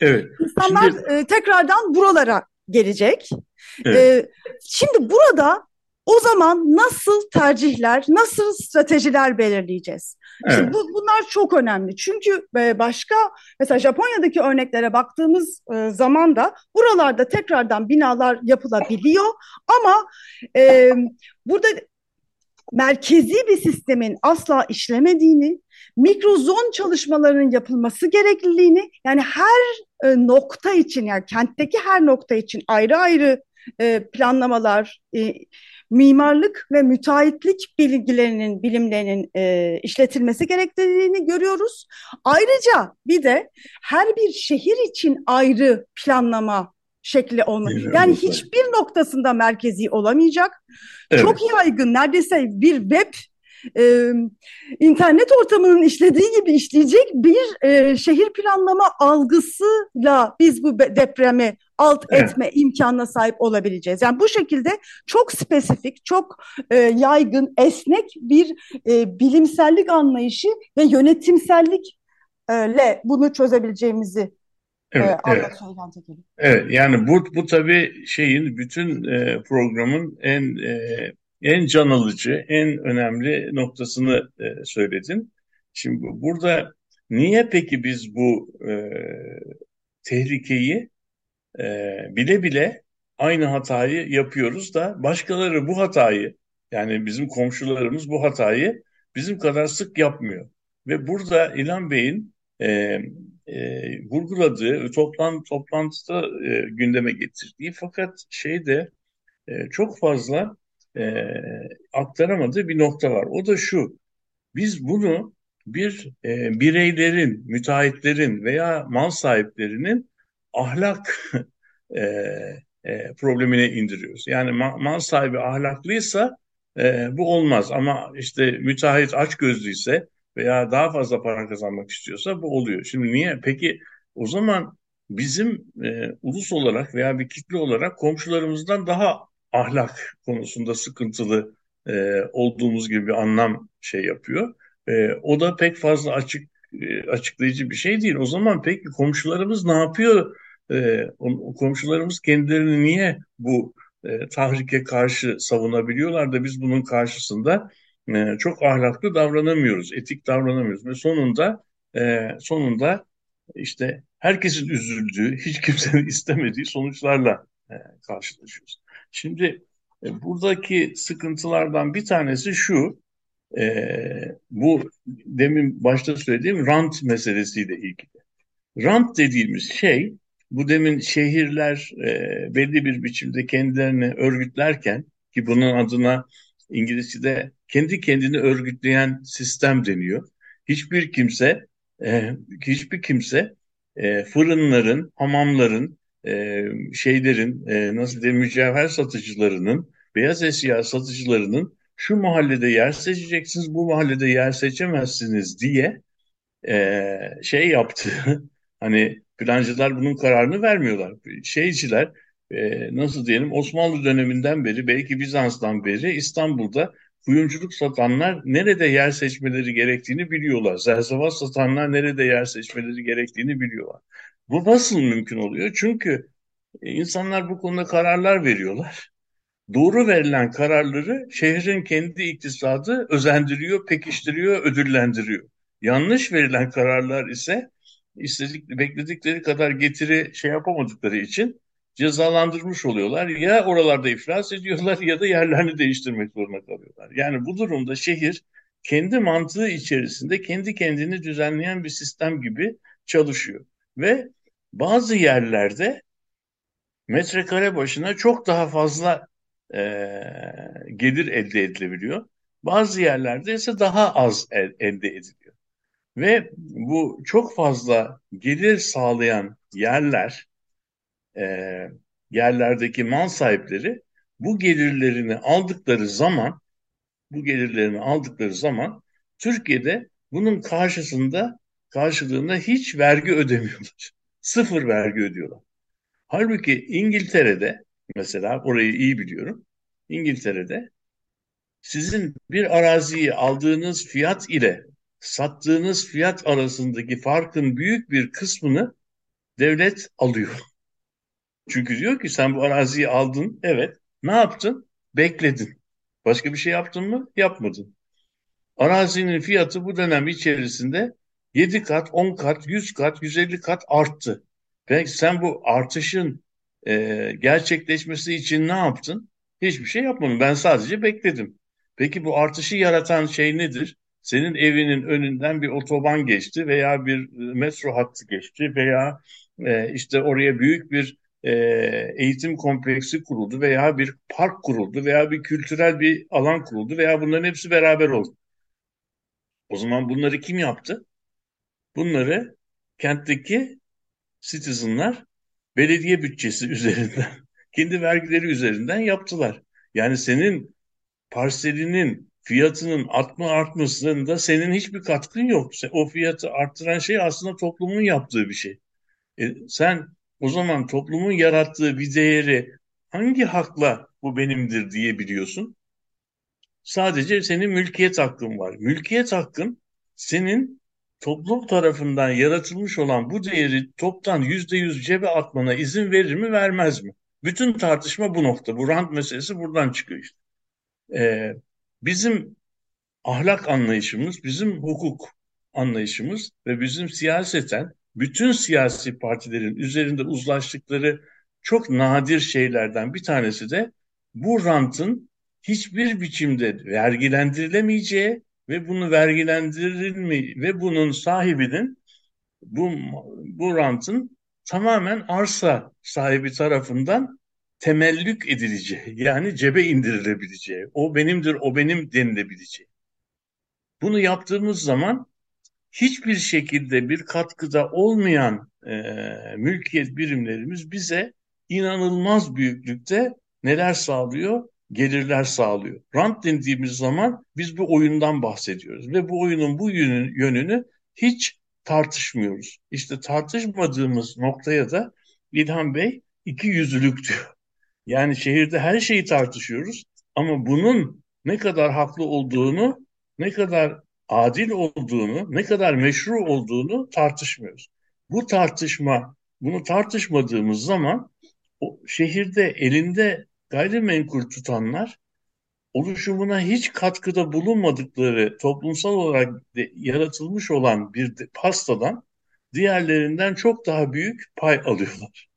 Evet. İnsanlar şimdi... e, tekrardan buralara gelecek. Evet. E, şimdi burada o zaman nasıl tercihler, nasıl stratejiler belirleyeceğiz? Evet. Şimdi bu, bunlar çok önemli. Çünkü e, başka mesela Japonya'daki örneklere baktığımız e, zaman da buralarda tekrardan binalar yapılabiliyor ama e, burada merkezi bir sistemin asla işlemediğini, mikrozon çalışmalarının yapılması gerekliliğini yani her e, nokta için yani kentteki her nokta için ayrı ayrı e, planlamalar, e, mimarlık ve müteahhitlik bilgilerinin, bilimlerinin e, işletilmesi gerektiğini görüyoruz. Ayrıca bir de her bir şehir için ayrı planlama şekli olmalı. Yani hiçbir noktasında merkezi olamayacak. Evet. Çok yaygın, neredeyse bir web e, internet ortamının işlediği gibi işleyecek bir e, şehir planlama algısıyla biz bu depremi alt evet. etme imkanına sahip olabileceğiz. Yani bu şekilde çok spesifik, çok e, yaygın, esnek bir e, bilimsellik anlayışı ve yönetimsellikle bunu çözebileceğimizi Evet, evet. Evet, yani bu bu tabii şeyin bütün e, programın en e, en can alıcı, en önemli noktasını e, söyledin. Şimdi burada niye peki biz bu e, tehlikeyi e, bile bile aynı hatayı yapıyoruz da başkaları bu hatayı yani bizim komşularımız bu hatayı bizim kadar sık yapmıyor. Ve burada İlhan Bey'in e, e, vurguladığı, toplan, toplantıda e, gündeme getirdiği fakat şeyde e, çok fazla e, aktaramadığı bir nokta var. O da şu, biz bunu bir e, bireylerin, müteahhitlerin veya mal sahiplerinin ahlak <laughs> e, e, problemine indiriyoruz. Yani ma mal sahibi ahlaklıysa e, bu olmaz ama işte müteahhit aç gözlüyse veya daha fazla para kazanmak istiyorsa bu oluyor. Şimdi niye? Peki o zaman bizim e, ulus olarak veya bir kitle olarak komşularımızdan daha ahlak konusunda sıkıntılı e, olduğumuz gibi bir anlam şey yapıyor. E, o da pek fazla açık e, açıklayıcı bir şey değil. O zaman peki komşularımız ne yapıyor? E, o, komşularımız kendilerini niye bu e, tahrike karşı savunabiliyorlar da biz bunun karşısında e, çok ahlaklı davranamıyoruz, etik davranamıyoruz ve sonunda e, sonunda işte herkesin üzüldüğü, hiç kimsenin <laughs> istemediği sonuçlarla e, karşılaşıyoruz. Şimdi buradaki sıkıntılardan bir tanesi şu, bu demin başta söylediğim rant meselesiyle ilgili. Rant dediğimiz şey, bu demin şehirler e, belli bir biçimde kendilerini örgütlerken ki bunun adına İngilizce'de kendi kendini örgütleyen sistem deniyor. Hiçbir kimse e, hiçbir kimse e, fırınların, hamamların, e, şeylerin, e, nasıl diyeyim mücevher satıcılarının, beyaz eşya satıcılarının şu mahallede yer seçeceksiniz, bu mahallede yer seçemezsiniz diye e, şey yaptı. <laughs> hani plancılar bunun kararını vermiyorlar. Şeyciler e, nasıl diyelim Osmanlı döneminden beri belki Bizans'tan beri İstanbul'da kuyumculuk satanlar nerede yer seçmeleri gerektiğini biliyorlar. Zerzevat satanlar nerede yer seçmeleri gerektiğini biliyorlar. Bu nasıl mümkün oluyor? Çünkü e, insanlar bu konuda kararlar veriyorlar. Doğru verilen kararları şehrin kendi iktisadı özendiriyor, pekiştiriyor, ödüllendiriyor. Yanlış verilen kararlar ise istedik, bekledikleri kadar getiri şey yapamadıkları için cezalandırmış oluyorlar. Ya oralarda iflas ediyorlar ya da yerlerini değiştirmek zorunda kalıyorlar. Yani bu durumda şehir kendi mantığı içerisinde kendi kendini düzenleyen bir sistem gibi çalışıyor. Ve bazı yerlerde metrekare başına çok daha fazla e, gelir elde edilebiliyor. Bazı yerlerde ise daha az el, elde ediliyor. Ve bu çok fazla gelir sağlayan yerler, e, yerlerdeki mal sahipleri bu gelirlerini aldıkları zaman, bu gelirlerini aldıkları zaman Türkiye'de bunun karşısında karşılığında hiç vergi ödemiyorlar. <laughs> Sıfır vergi ödüyorlar. Halbuki İngiltere'de mesela orayı iyi biliyorum. İngiltere'de sizin bir araziyi aldığınız fiyat ile sattığınız fiyat arasındaki farkın büyük bir kısmını devlet alıyor. Çünkü diyor ki sen bu araziyi aldın, evet. Ne yaptın? Bekledin. Başka bir şey yaptın mı? Yapmadın. Arazinin fiyatı bu dönem içerisinde 7 kat, 10 kat, 100 kat, 150 kat arttı. Ve sen bu artışın e, gerçekleşmesi için ne yaptın? Hiçbir şey yapmadın. Ben sadece bekledim. Peki bu artışı yaratan şey nedir? Senin evinin önünden bir otoban geçti veya bir e, metro hattı geçti veya e, işte oraya büyük bir e, eğitim kompleksi kuruldu veya bir park kuruldu veya bir kültürel bir alan kuruldu veya bunların hepsi beraber oldu. O zaman bunları kim yaptı? Bunları kentteki citizenlar belediye bütçesi <laughs> üzerinden, kendi vergileri üzerinden yaptılar. Yani senin parselinin fiyatının artma artmasında senin hiçbir katkın yok. O fiyatı arttıran şey aslında toplumun yaptığı bir şey. E, sen o zaman toplumun yarattığı bir değeri hangi hakla bu benimdir diyebiliyorsun? Sadece senin mülkiyet hakkın var. Mülkiyet hakkın senin toplum tarafından yaratılmış olan bu değeri toptan yüzde yüz cebe atmana izin verir mi vermez mi? Bütün tartışma bu nokta. Bu rant meselesi buradan çıkıyor işte. Ee, bizim ahlak anlayışımız, bizim hukuk anlayışımız ve bizim siyaseten bütün siyasi partilerin üzerinde uzlaştıkları çok nadir şeylerden bir tanesi de bu rantın hiçbir biçimde vergilendirilemeyeceği ve bunu vergilendirilme ve bunun sahibinin bu bu rantın tamamen arsa sahibi tarafından temellük edileceği yani cebe indirilebileceği o benimdir o benim denilebileceği. Bunu yaptığımız zaman hiçbir şekilde bir katkıda olmayan e, mülkiyet birimlerimiz bize inanılmaz büyüklükte neler sağlıyor? Gelirler sağlıyor. Rant dediğimiz zaman biz bu oyundan bahsediyoruz ve bu oyunun bu yönünü, yönünü hiç tartışmıyoruz. İşte tartışmadığımız noktaya da İlhan Bey iki yüzlülük diyor. Yani şehirde her şeyi tartışıyoruz ama bunun ne kadar haklı olduğunu, ne kadar adil olduğunu, ne kadar meşru olduğunu tartışmıyoruz. Bu tartışma, bunu tartışmadığımız zaman o şehirde elinde gayrimenkul tutanlar oluşumuna hiç katkıda bulunmadıkları toplumsal olarak de, yaratılmış olan bir de, pastadan diğerlerinden çok daha büyük pay alıyorlar.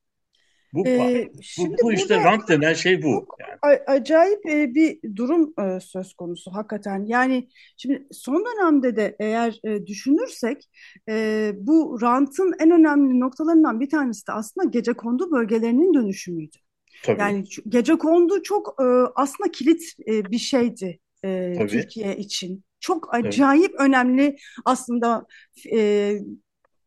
Bu, Ee, bu, şimdi bu işte burada rant denen şey bu. Yani. acayip e, bir durum e, söz konusu hakikaten. Yani şimdi son dönemde de eğer e, düşünürsek e, bu rantın en önemli noktalarından bir tanesi de aslında gecekondu bölgelerinin dönüşümüydü. Tabii, Yani şu- gecekondu çok e, aslında kilit e, bir şeydi e, tabii, Türkiye için. Çok acayip önemli aslında e,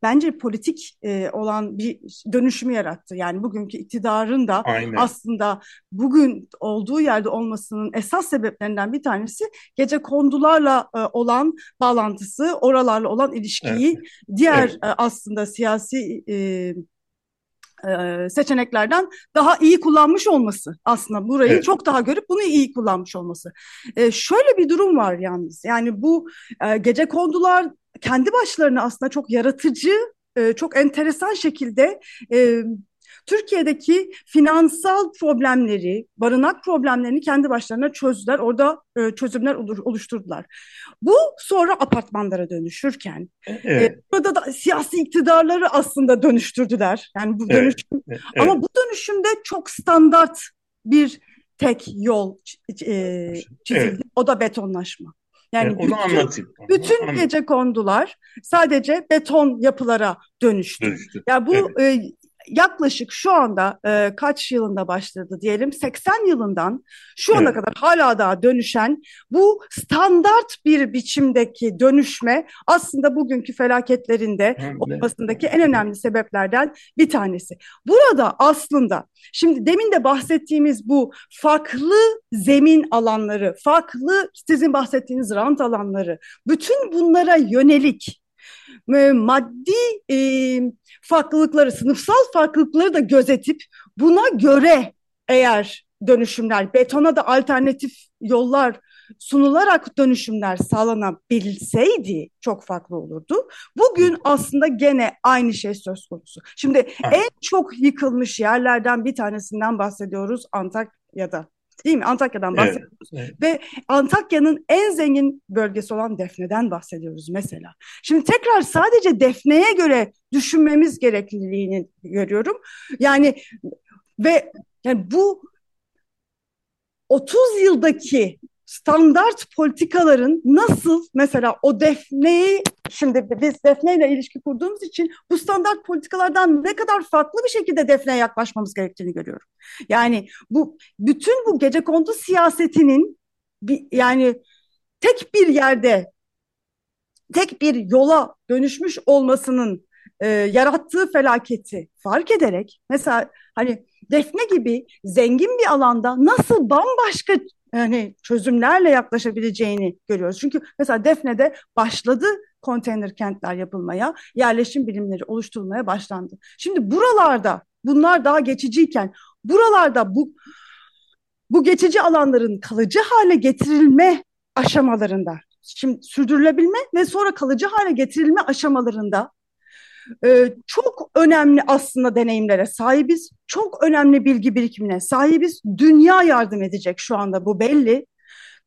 bence politik e, olan bir dönüşümü yarattı. Yani bugünkü iktidarın da Aynen. aslında bugün olduğu yerde olmasının esas sebeplerinden bir tanesi gece kondularla e, olan bağlantısı, oralarla olan Evet, ilişkiyi diğer evet, e, aslında siyasi e, e, seçeneklerden daha iyi kullanmış olması aslında burayı evet. çok daha görüp bunu iyi kullanmış olması. E, şöyle bir durum var yalnız yani bu e, gece kondular kendi başlarına aslında çok yaratıcı, e, çok enteresan şekilde e, Türkiye'deki finansal problemleri, barınak problemlerini kendi başlarına çözdüler. Orada e, çözümler oluşturdular. Bu sonra apartmanlara dönüşürken e, Evet, burada da siyasi iktidarları aslında dönüştürdüler. Yani bu evet, dönüşüm evet, ama bu dönüşümde çok standart bir tek yol ç- e, evet. çizildi. O da betonlaşma. Yani onu bütün anlatayım. Onu bütün anlatayım. gece kondular sadece beton yapılara dönüştü. Dönüştü. Ya bu Evet, e, yaklaşık şu anda e, kaç yılında başladı diyelim? 80 yılından şu ana evet, kadar hala daha dönüşen bu standart bir biçimdeki dönüşme aslında bugünkü felaketlerinde olmasındaki en önemli sebeplerden bir tanesi. Burada aslında şimdi demin de bahsettiğimiz bu farklı zemin alanları, farklı sizin bahsettiğiniz rant alanları, bütün bunlara yönelik maddi e, farklılıkları, sınıfsal farklılıkları da gözetip buna göre eğer dönüşümler, betona da alternatif yollar sunularak dönüşümler sağlanabilseydi çok farklı olurdu. Bugün aslında gene aynı şey söz konusu. Şimdi en çok yıkılmış yerlerden bir tanesinden bahsediyoruz Antakya'da. Değil mi? Antakya'dan Evet, bahsediyoruz. evet. Ve Antakya'nın en zengin bölgesi olan Defne'den bahsediyoruz mesela. Şimdi tekrar sadece Defne'ye göre düşünmemiz gerekliliğini görüyorum. Yani ve yani bu 30 yıldaki standart politikaların nasıl mesela o Defne'yi şimdi biz Defne ile ilişki kurduğumuz için bu standart politikalardan ne kadar farklı bir şekilde Defne'ye yaklaşmamız gerektiğini görüyorum. Yani bu bütün bu gecekondu siyasetinin bir, yani tek bir yerde tek bir yola dönüşmüş olmasının e, yarattığı felaketi fark ederek mesela hani Defne gibi zengin bir alanda nasıl bambaşka yani çözümlerle yaklaşabileceğini görüyoruz. Çünkü mesela Defne'de başladı konteyner kentler yapılmaya, yerleşim birimleri oluşturulmaya başlandı. Şimdi buralarda bunlar daha geçiciyken buralarda bu bu geçici alanların kalıcı hale getirilme aşamalarında, şimdi sürdürülebilme ve sonra kalıcı hale getirilme aşamalarında e, çok önemli aslında deneyimlere sahibiz. Çok önemli bilgi birikimine sahibiz. Dünya yardım edecek şu anda bu belli.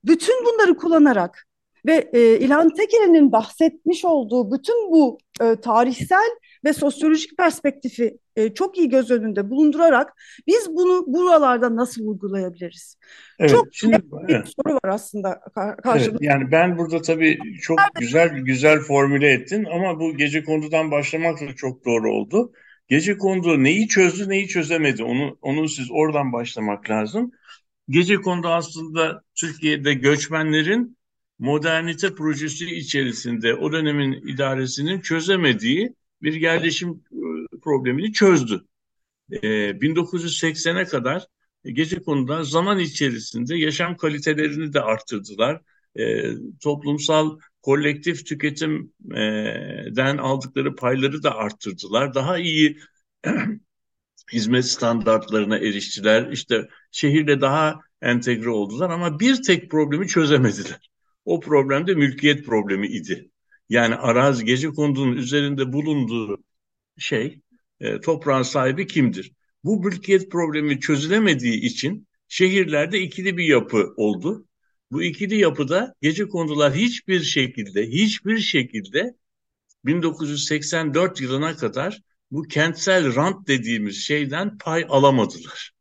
Bütün bunları kullanarak ve e, İlhan Tekeren'in bahsetmiş olduğu bütün bu e, tarihsel ve sosyolojik perspektifi e, çok iyi göz önünde bulundurarak biz bunu buralarda nasıl uygulayabiliriz? Evet, Çok şimdi bir evet, soru var aslında ka- evet, karşımızda. yani ben burada tabii çok güzel güzel formüle ettin ama bu gece kondudan başlamak da çok doğru oldu. Gece kondu neyi çözdü neyi çözemedi onu onu siz oradan başlamak lazım. Gece kondu aslında Türkiye'de göçmenlerin modernite projesi içerisinde o dönemin idaresinin çözemediği bir yerleşim problemini çözdü. E, 1980'e kadar gece konuda zaman içerisinde yaşam kalitelerini de arttırdılar. E, toplumsal kolektif tüketimden aldıkları payları da arttırdılar. Daha iyi <clears throat> hizmet standartlarına eriştiler. İşte şehirle daha entegre oldular ama bir tek problemi çözemediler. O problem de mülkiyet problemi idi. Yani arazi gece konduğunun üzerinde bulunduğu şey e, toprağın sahibi kimdir? Bu mülkiyet problemi çözülemediği için şehirlerde ikili bir yapı oldu. Bu ikili yapıda gece kondular hiçbir şekilde hiçbir şekilde 1984 yılına kadar bu kentsel rant dediğimiz şeyden pay alamadılar.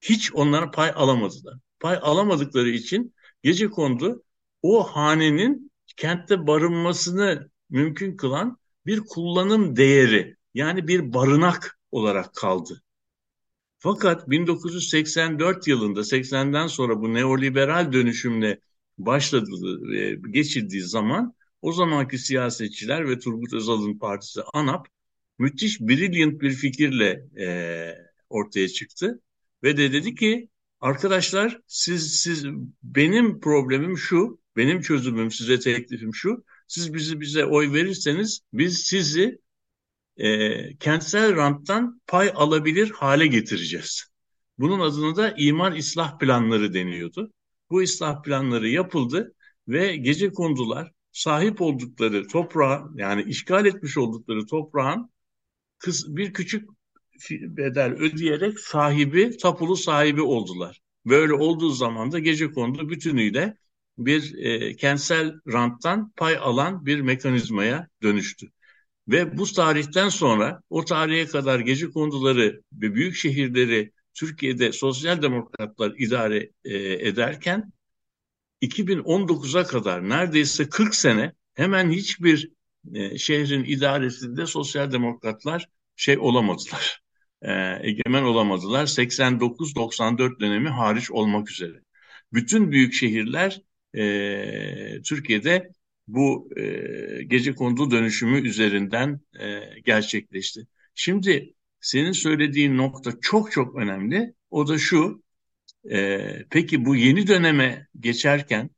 Hiç onlara pay alamadılar. Pay alamadıkları için gece kondu o hanenin kentte barınmasını mümkün kılan bir kullanım değeri yani bir barınak olarak kaldı. Fakat 1984 yılında 80'den sonra bu neoliberal dönüşümle başladığı geçirdiği zaman o zamanki siyasetçiler ve Turgut Özal'ın partisi ANAP müthiş brilliant bir fikirle e, ortaya çıktı ve de dedi ki arkadaşlar siz siz benim problemim şu, benim çözümüm size teklifim şu. Siz bizi bize oy verirseniz biz sizi e, kentsel ranttan pay alabilir hale getireceğiz. Bunun adını da imar ıslah planları deniyordu. Bu ıslah planları yapıldı ve gece kondular sahip oldukları toprağa yani işgal etmiş oldukları toprağın bir küçük bedel ödeyerek sahibi, tapulu sahibi oldular. Böyle olduğu zaman da gece kondu bütünüyle bir e, kentsel ranttan pay alan bir mekanizmaya dönüştü. Ve bu tarihten sonra o tarihe kadar gece konduları ve büyük şehirleri Türkiye'de sosyal demokratlar idare e, ederken 2019'a kadar neredeyse 40 sene hemen hiçbir e, şehrin idaresinde sosyal demokratlar şey olamadılar. E, egemen olamadılar. 89-94 dönemi hariç olmak üzere. Bütün büyük şehirler e, Türkiye'de bu e, gece kondu dönüşümü üzerinden e, gerçekleşti. Şimdi senin söylediğin nokta çok çok önemli. O da şu, e, peki bu yeni döneme geçerken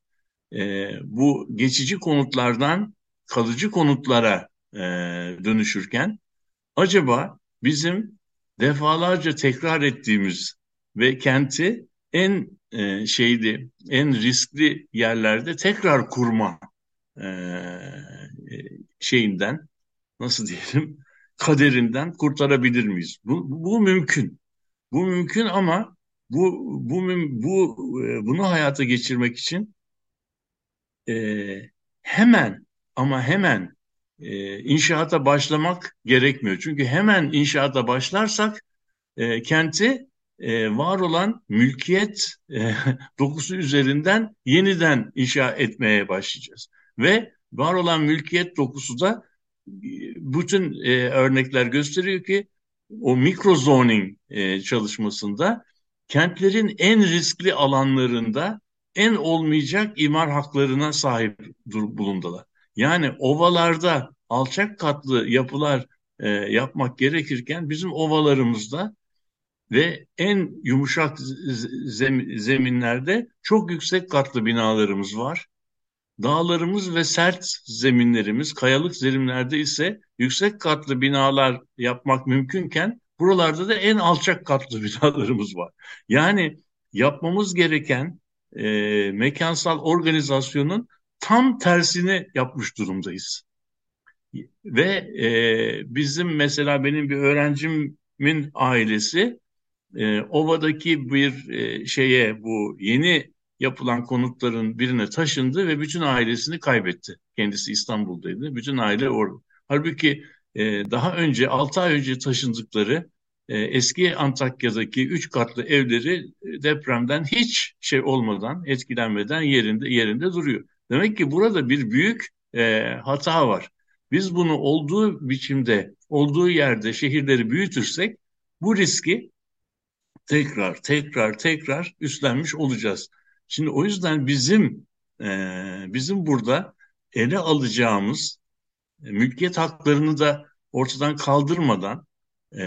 e, bu geçici konutlardan kalıcı konutlara e, dönüşürken acaba bizim defalarca tekrar ettiğimiz ve kenti en e, şeydi, en riskli yerlerde tekrar kurma e, şeyinden nasıl diyelim <laughs> kaderinden kurtarabilir miyiz? Bu, bu mümkün. Bu mümkün ama bu bu bu e, bunu hayata geçirmek için e, hemen ama hemen e, inşaata başlamak gerekmiyor. Çünkü hemen inşaata başlarsak e, kenti e, var olan mülkiyet e, <laughs> dokusu üzerinden yeniden inşa etmeye başlayacağız. Ve var olan mülkiyet dokusu da bütün e, örnekler gösteriyor ki o mikro zoning e, çalışmasında kentlerin en riskli alanlarında en olmayacak imar haklarına sahip bulundular. Yani ovalarda alçak katlı yapılar e, yapmak gerekirken bizim ovalarımızda ve en yumuşak zeminlerde çok yüksek katlı binalarımız var. Dağlarımız ve sert zeminlerimiz, kayalık zeminlerde ise yüksek katlı binalar yapmak mümkünken buralarda da en alçak katlı <laughs> binalarımız var. Yani yapmamız gereken e, mekansal organizasyonun tam tersini yapmış durumdayız. Ve e, bizim mesela benim bir öğrencimin ailesi e, ovadaki bir e, şeye bu yeni yapılan konutların birine taşındı ve bütün ailesini kaybetti. Kendisi İstanbul'daydı. Bütün aile orada. Halbuki e, daha önce 6 ay önce taşındıkları e, eski Antakya'daki üç katlı evleri depremden hiç şey olmadan, etkilenmeden yerinde yerinde duruyor. Demek ki burada bir büyük e, hata var. Biz bunu olduğu biçimde, olduğu yerde şehirleri büyütürsek bu riski tekrar, tekrar, tekrar üstlenmiş olacağız. Şimdi o yüzden bizim e, bizim burada ele alacağımız e, mülkiyet haklarını da ortadan kaldırmadan e,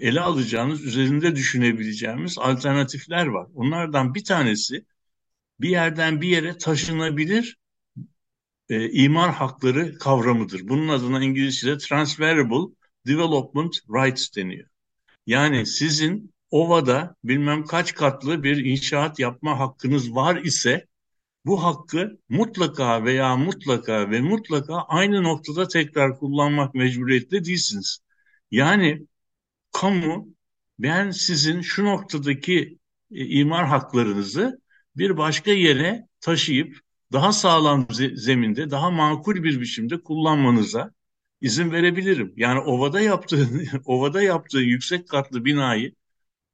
ele alacağımız, üzerinde düşünebileceğimiz alternatifler var. Onlardan bir tanesi bir yerden bir yere taşınabilir e, imar hakları kavramıdır. Bunun adına İngilizce'de transferable development rights deniyor. Yani sizin ovada bilmem kaç katlı bir inşaat yapma hakkınız var ise bu hakkı mutlaka veya mutlaka ve mutlaka aynı noktada tekrar kullanmak mecburiyetinde değilsiniz. Yani kamu ben sizin şu noktadaki e, imar haklarınızı bir başka yere taşıyıp daha sağlam zeminde, daha makul bir biçimde kullanmanıza izin verebilirim. Yani ovada yaptığın <laughs> ovada yaptığı yüksek katlı binayı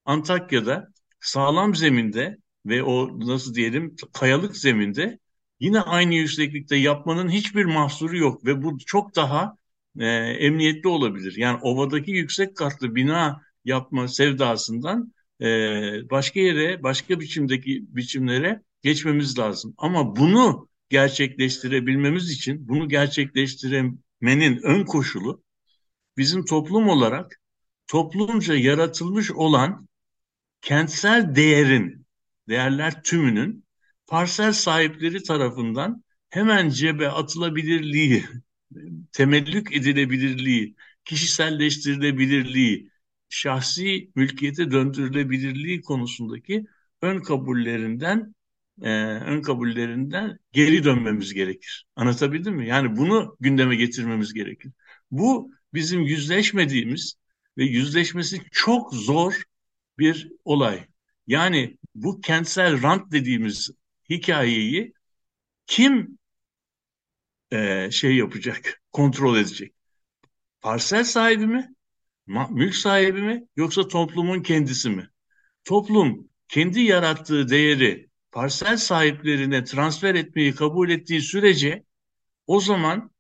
Antakya'da sağlam zeminde ve o nasıl diyelim kayalık zeminde yine aynı yükseklikte yapmanın hiçbir mahsuru yok ve bu çok daha e, emniyetli olabilir. Yani ovadaki yüksek katlı bina yapma sevdasından e, başka yere, başka biçimdeki biçimlere geçmemiz lazım. Ama bunu gerçekleştirebilmemiz için, bunu gerçekleştiremenin ön koşulu bizim toplum olarak toplumca yaratılmış olan kentsel değerin, değerler tümünün parsel sahipleri tarafından hemen cebe atılabilirliği, <laughs> temellük edilebilirliği, kişiselleştirilebilirliği, şahsi mülkiyete döndürülebilirliği konusundaki ön kabullerinden e, ön kabullerinden geri dönmemiz gerekir. Anlatabildim mi? Yani bunu gündeme getirmemiz gerekir. Bu bizim yüzleşmediğimiz ve yüzleşmesi çok zor bir olay. Yani bu kentsel rant dediğimiz hikayeyi kim e, şey yapacak, <laughs> kontrol edecek? Parsel sahibi mi? Mülk sahibi mi? Yoksa toplumun kendisi mi? Toplum kendi yarattığı değeri parsel sahiplerine transfer etmeyi kabul ettiği sürece o zaman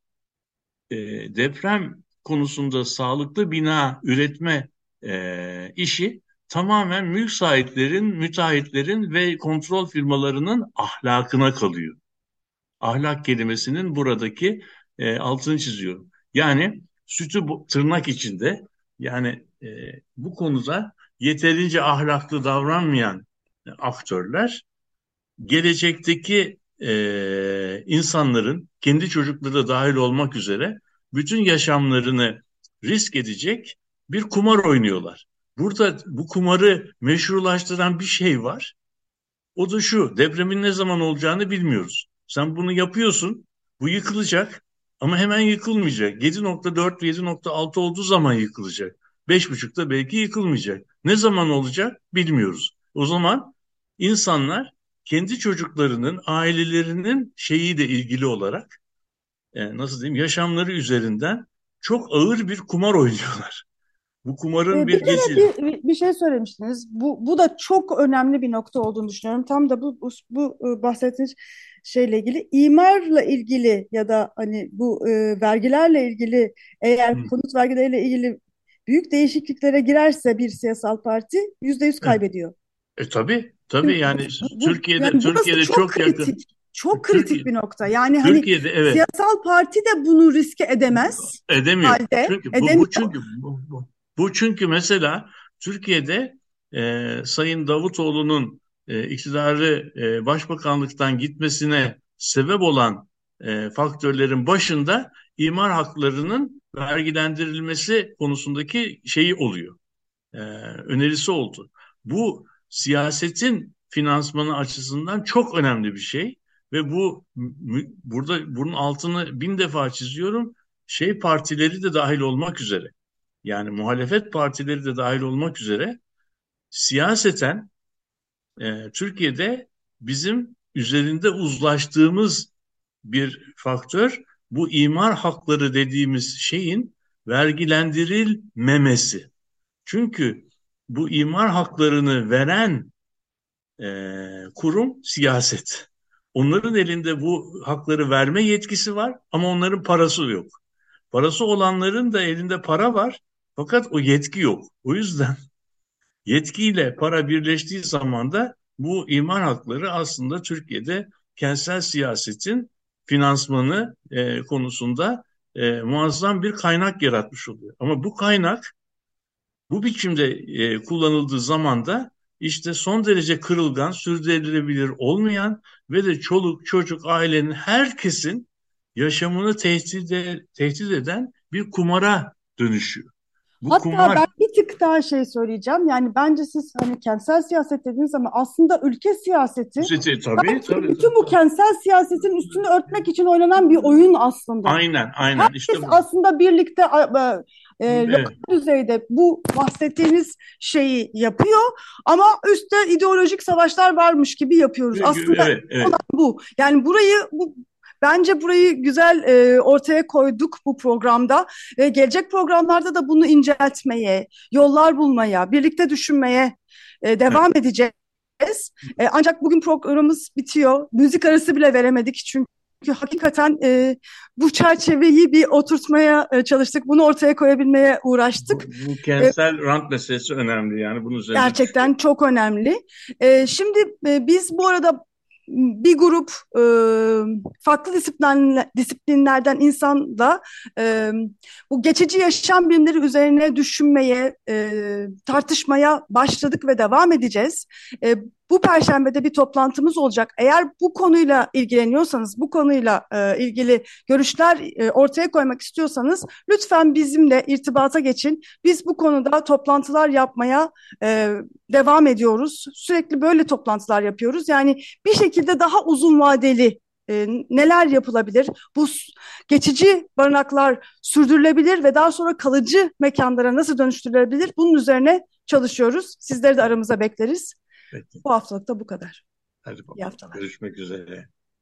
e, deprem konusunda sağlıklı bina üretme e, işi tamamen mülk sahiplerin, müteahhitlerin ve kontrol firmalarının ahlakına kalıyor. Ahlak kelimesinin buradaki e, altını çiziyor. Yani sütü tırnak içinde yani e, bu konuda yeterince ahlaklı davranmayan aktörler gelecekteki e, insanların kendi çocukları da dahil olmak üzere bütün yaşamlarını risk edecek bir kumar oynuyorlar. Burada bu kumarı meşrulaştıran bir şey var. O da şu, depremin ne zaman olacağını bilmiyoruz. Sen bunu yapıyorsun, bu yıkılacak ama hemen yıkılmayacak. 7.4 7.6 olduğu zaman yıkılacak. 5.5'da belki yıkılmayacak. Ne zaman olacak bilmiyoruz. O zaman insanlar kendi çocuklarının, ailelerinin şeyi de ilgili olarak e, nasıl diyeyim yaşamları üzerinden çok ağır bir kumar oynuyorlar. Bu kumarın Ee, bir bir bir, bir şey söylemiştiniz. Bu, bu da çok önemli bir nokta olduğunu düşünüyorum. Tam da bu, bu, bu e, bahsettiğiniz şeyle ilgili imarla ilgili ya da hani bu e, vergilerle ilgili eğer Hı, konut vergileriyle ilgili büyük değişikliklere girerse bir siyasal parti yüzde yüz kaybediyor. E tabii tabii yani bu, Türkiye'de yani Türkiye'de çok çok yakın. kritik. Çok Türkiye kritik bir nokta. Yani hani evet siyasal parti de bunu riske edemez edemiyor. halde Çünkü bu, edemiyor. bu çünkü bu, bu, bu çünkü mesela Türkiye'de e, Sayın Davutoğlu'nun e, iktidarı e, başbakanlıktan gitmesine sebep olan e, faktörlerin başında imar haklarının vergilendirilmesi konusundaki şeyi oluyor. E, önerisi oldu. Bu siyasetin finansmanı açısından çok önemli bir şey ve bu burada bunun altını bin defa çiziyorum. Şey partileri de dahil olmak üzere yani muhalefet partileri de dahil olmak üzere siyaseten e, Türkiye'de bizim üzerinde uzlaştığımız bir faktör bu imar hakları dediğimiz şeyin vergilendirilmemesi. Çünkü bu imar haklarını veren e, kurum siyaset. Onların elinde bu hakları verme yetkisi var ama onların parası yok. Parası olanların da elinde para var fakat o yetki yok. O yüzden <laughs> yetkiyle para birleştiği zaman da bu imar hakları aslında Türkiye'de kentsel siyasetin finansmanı e, konusunda e, muazzam bir kaynak yaratmış oluyor. Ama bu kaynak bu biçimde e, kullanıldığı zaman da işte son derece kırılgan, sürdürülebilir olmayan ve de çoluk, çocuk, ailenin herkesin yaşamını tehdit, e, tehdit eden bir kumara dönüşüyor. Bu Hatta kumar ben bir tık daha şey söyleyeceğim. Yani bence siz hani kentsel siyaset dediğiniz zaman aslında ülke siyaseti Site, tabii belki tabii. bütün bu kentsel siyasetin üstünü örtmek için oynanan bir oyun aslında. Aynen aynen Herkes işte bu. aslında birlikte e, Evet. lokal düzeyde bu bahsettiğiniz şeyi yapıyor ama üstte ideolojik savaşlar varmış gibi yapıyoruz. Aslında Evet evet. olan bu. Yani burayı bu Bence burayı güzel e, ortaya koyduk bu programda. E, gelecek programlarda da bunu inceltmeye, yollar bulmaya, birlikte düşünmeye e, devam evet. edeceğiz. E, ancak bugün programımız bitiyor. Müzik arası bile veremedik çünkü hakikaten e, bu çerçeveyi bir oturtmaya e, çalıştık. Bunu ortaya koyabilmeye uğraştık. Bu, bu kentsel e, rant meselesi önemli yani. Bunun üzerine gerçekten çok önemli. E, şimdi e, biz bu arada bir grup e, farklı disiplinler, disiplinlerden insanla e, bu geçici yaşam bilimleri üzerine düşünmeye, e, tartışmaya başladık ve devam edeceğiz. E, bu perşembede bir toplantımız olacak. Eğer bu konuyla ilgileniyorsanız, bu konuyla e, ilgili görüşler e, ortaya koymak istiyorsanız lütfen bizimle irtibata geçin. Biz bu konuda toplantılar yapmaya e, devam ediyoruz. Sürekli böyle toplantılar yapıyoruz. Yani bir şekilde daha uzun vadeli e, neler yapılabilir? Bu geçici barınaklar sürdürülebilir ve daha sonra kalıcı mekanlara nasıl dönüştürülebilir? Bunun üzerine çalışıyoruz. Sizleri de aramıza bekleriz. Peki. Bu haftalık da bu kadar. Hadi bakalım. Görüşmek üzere.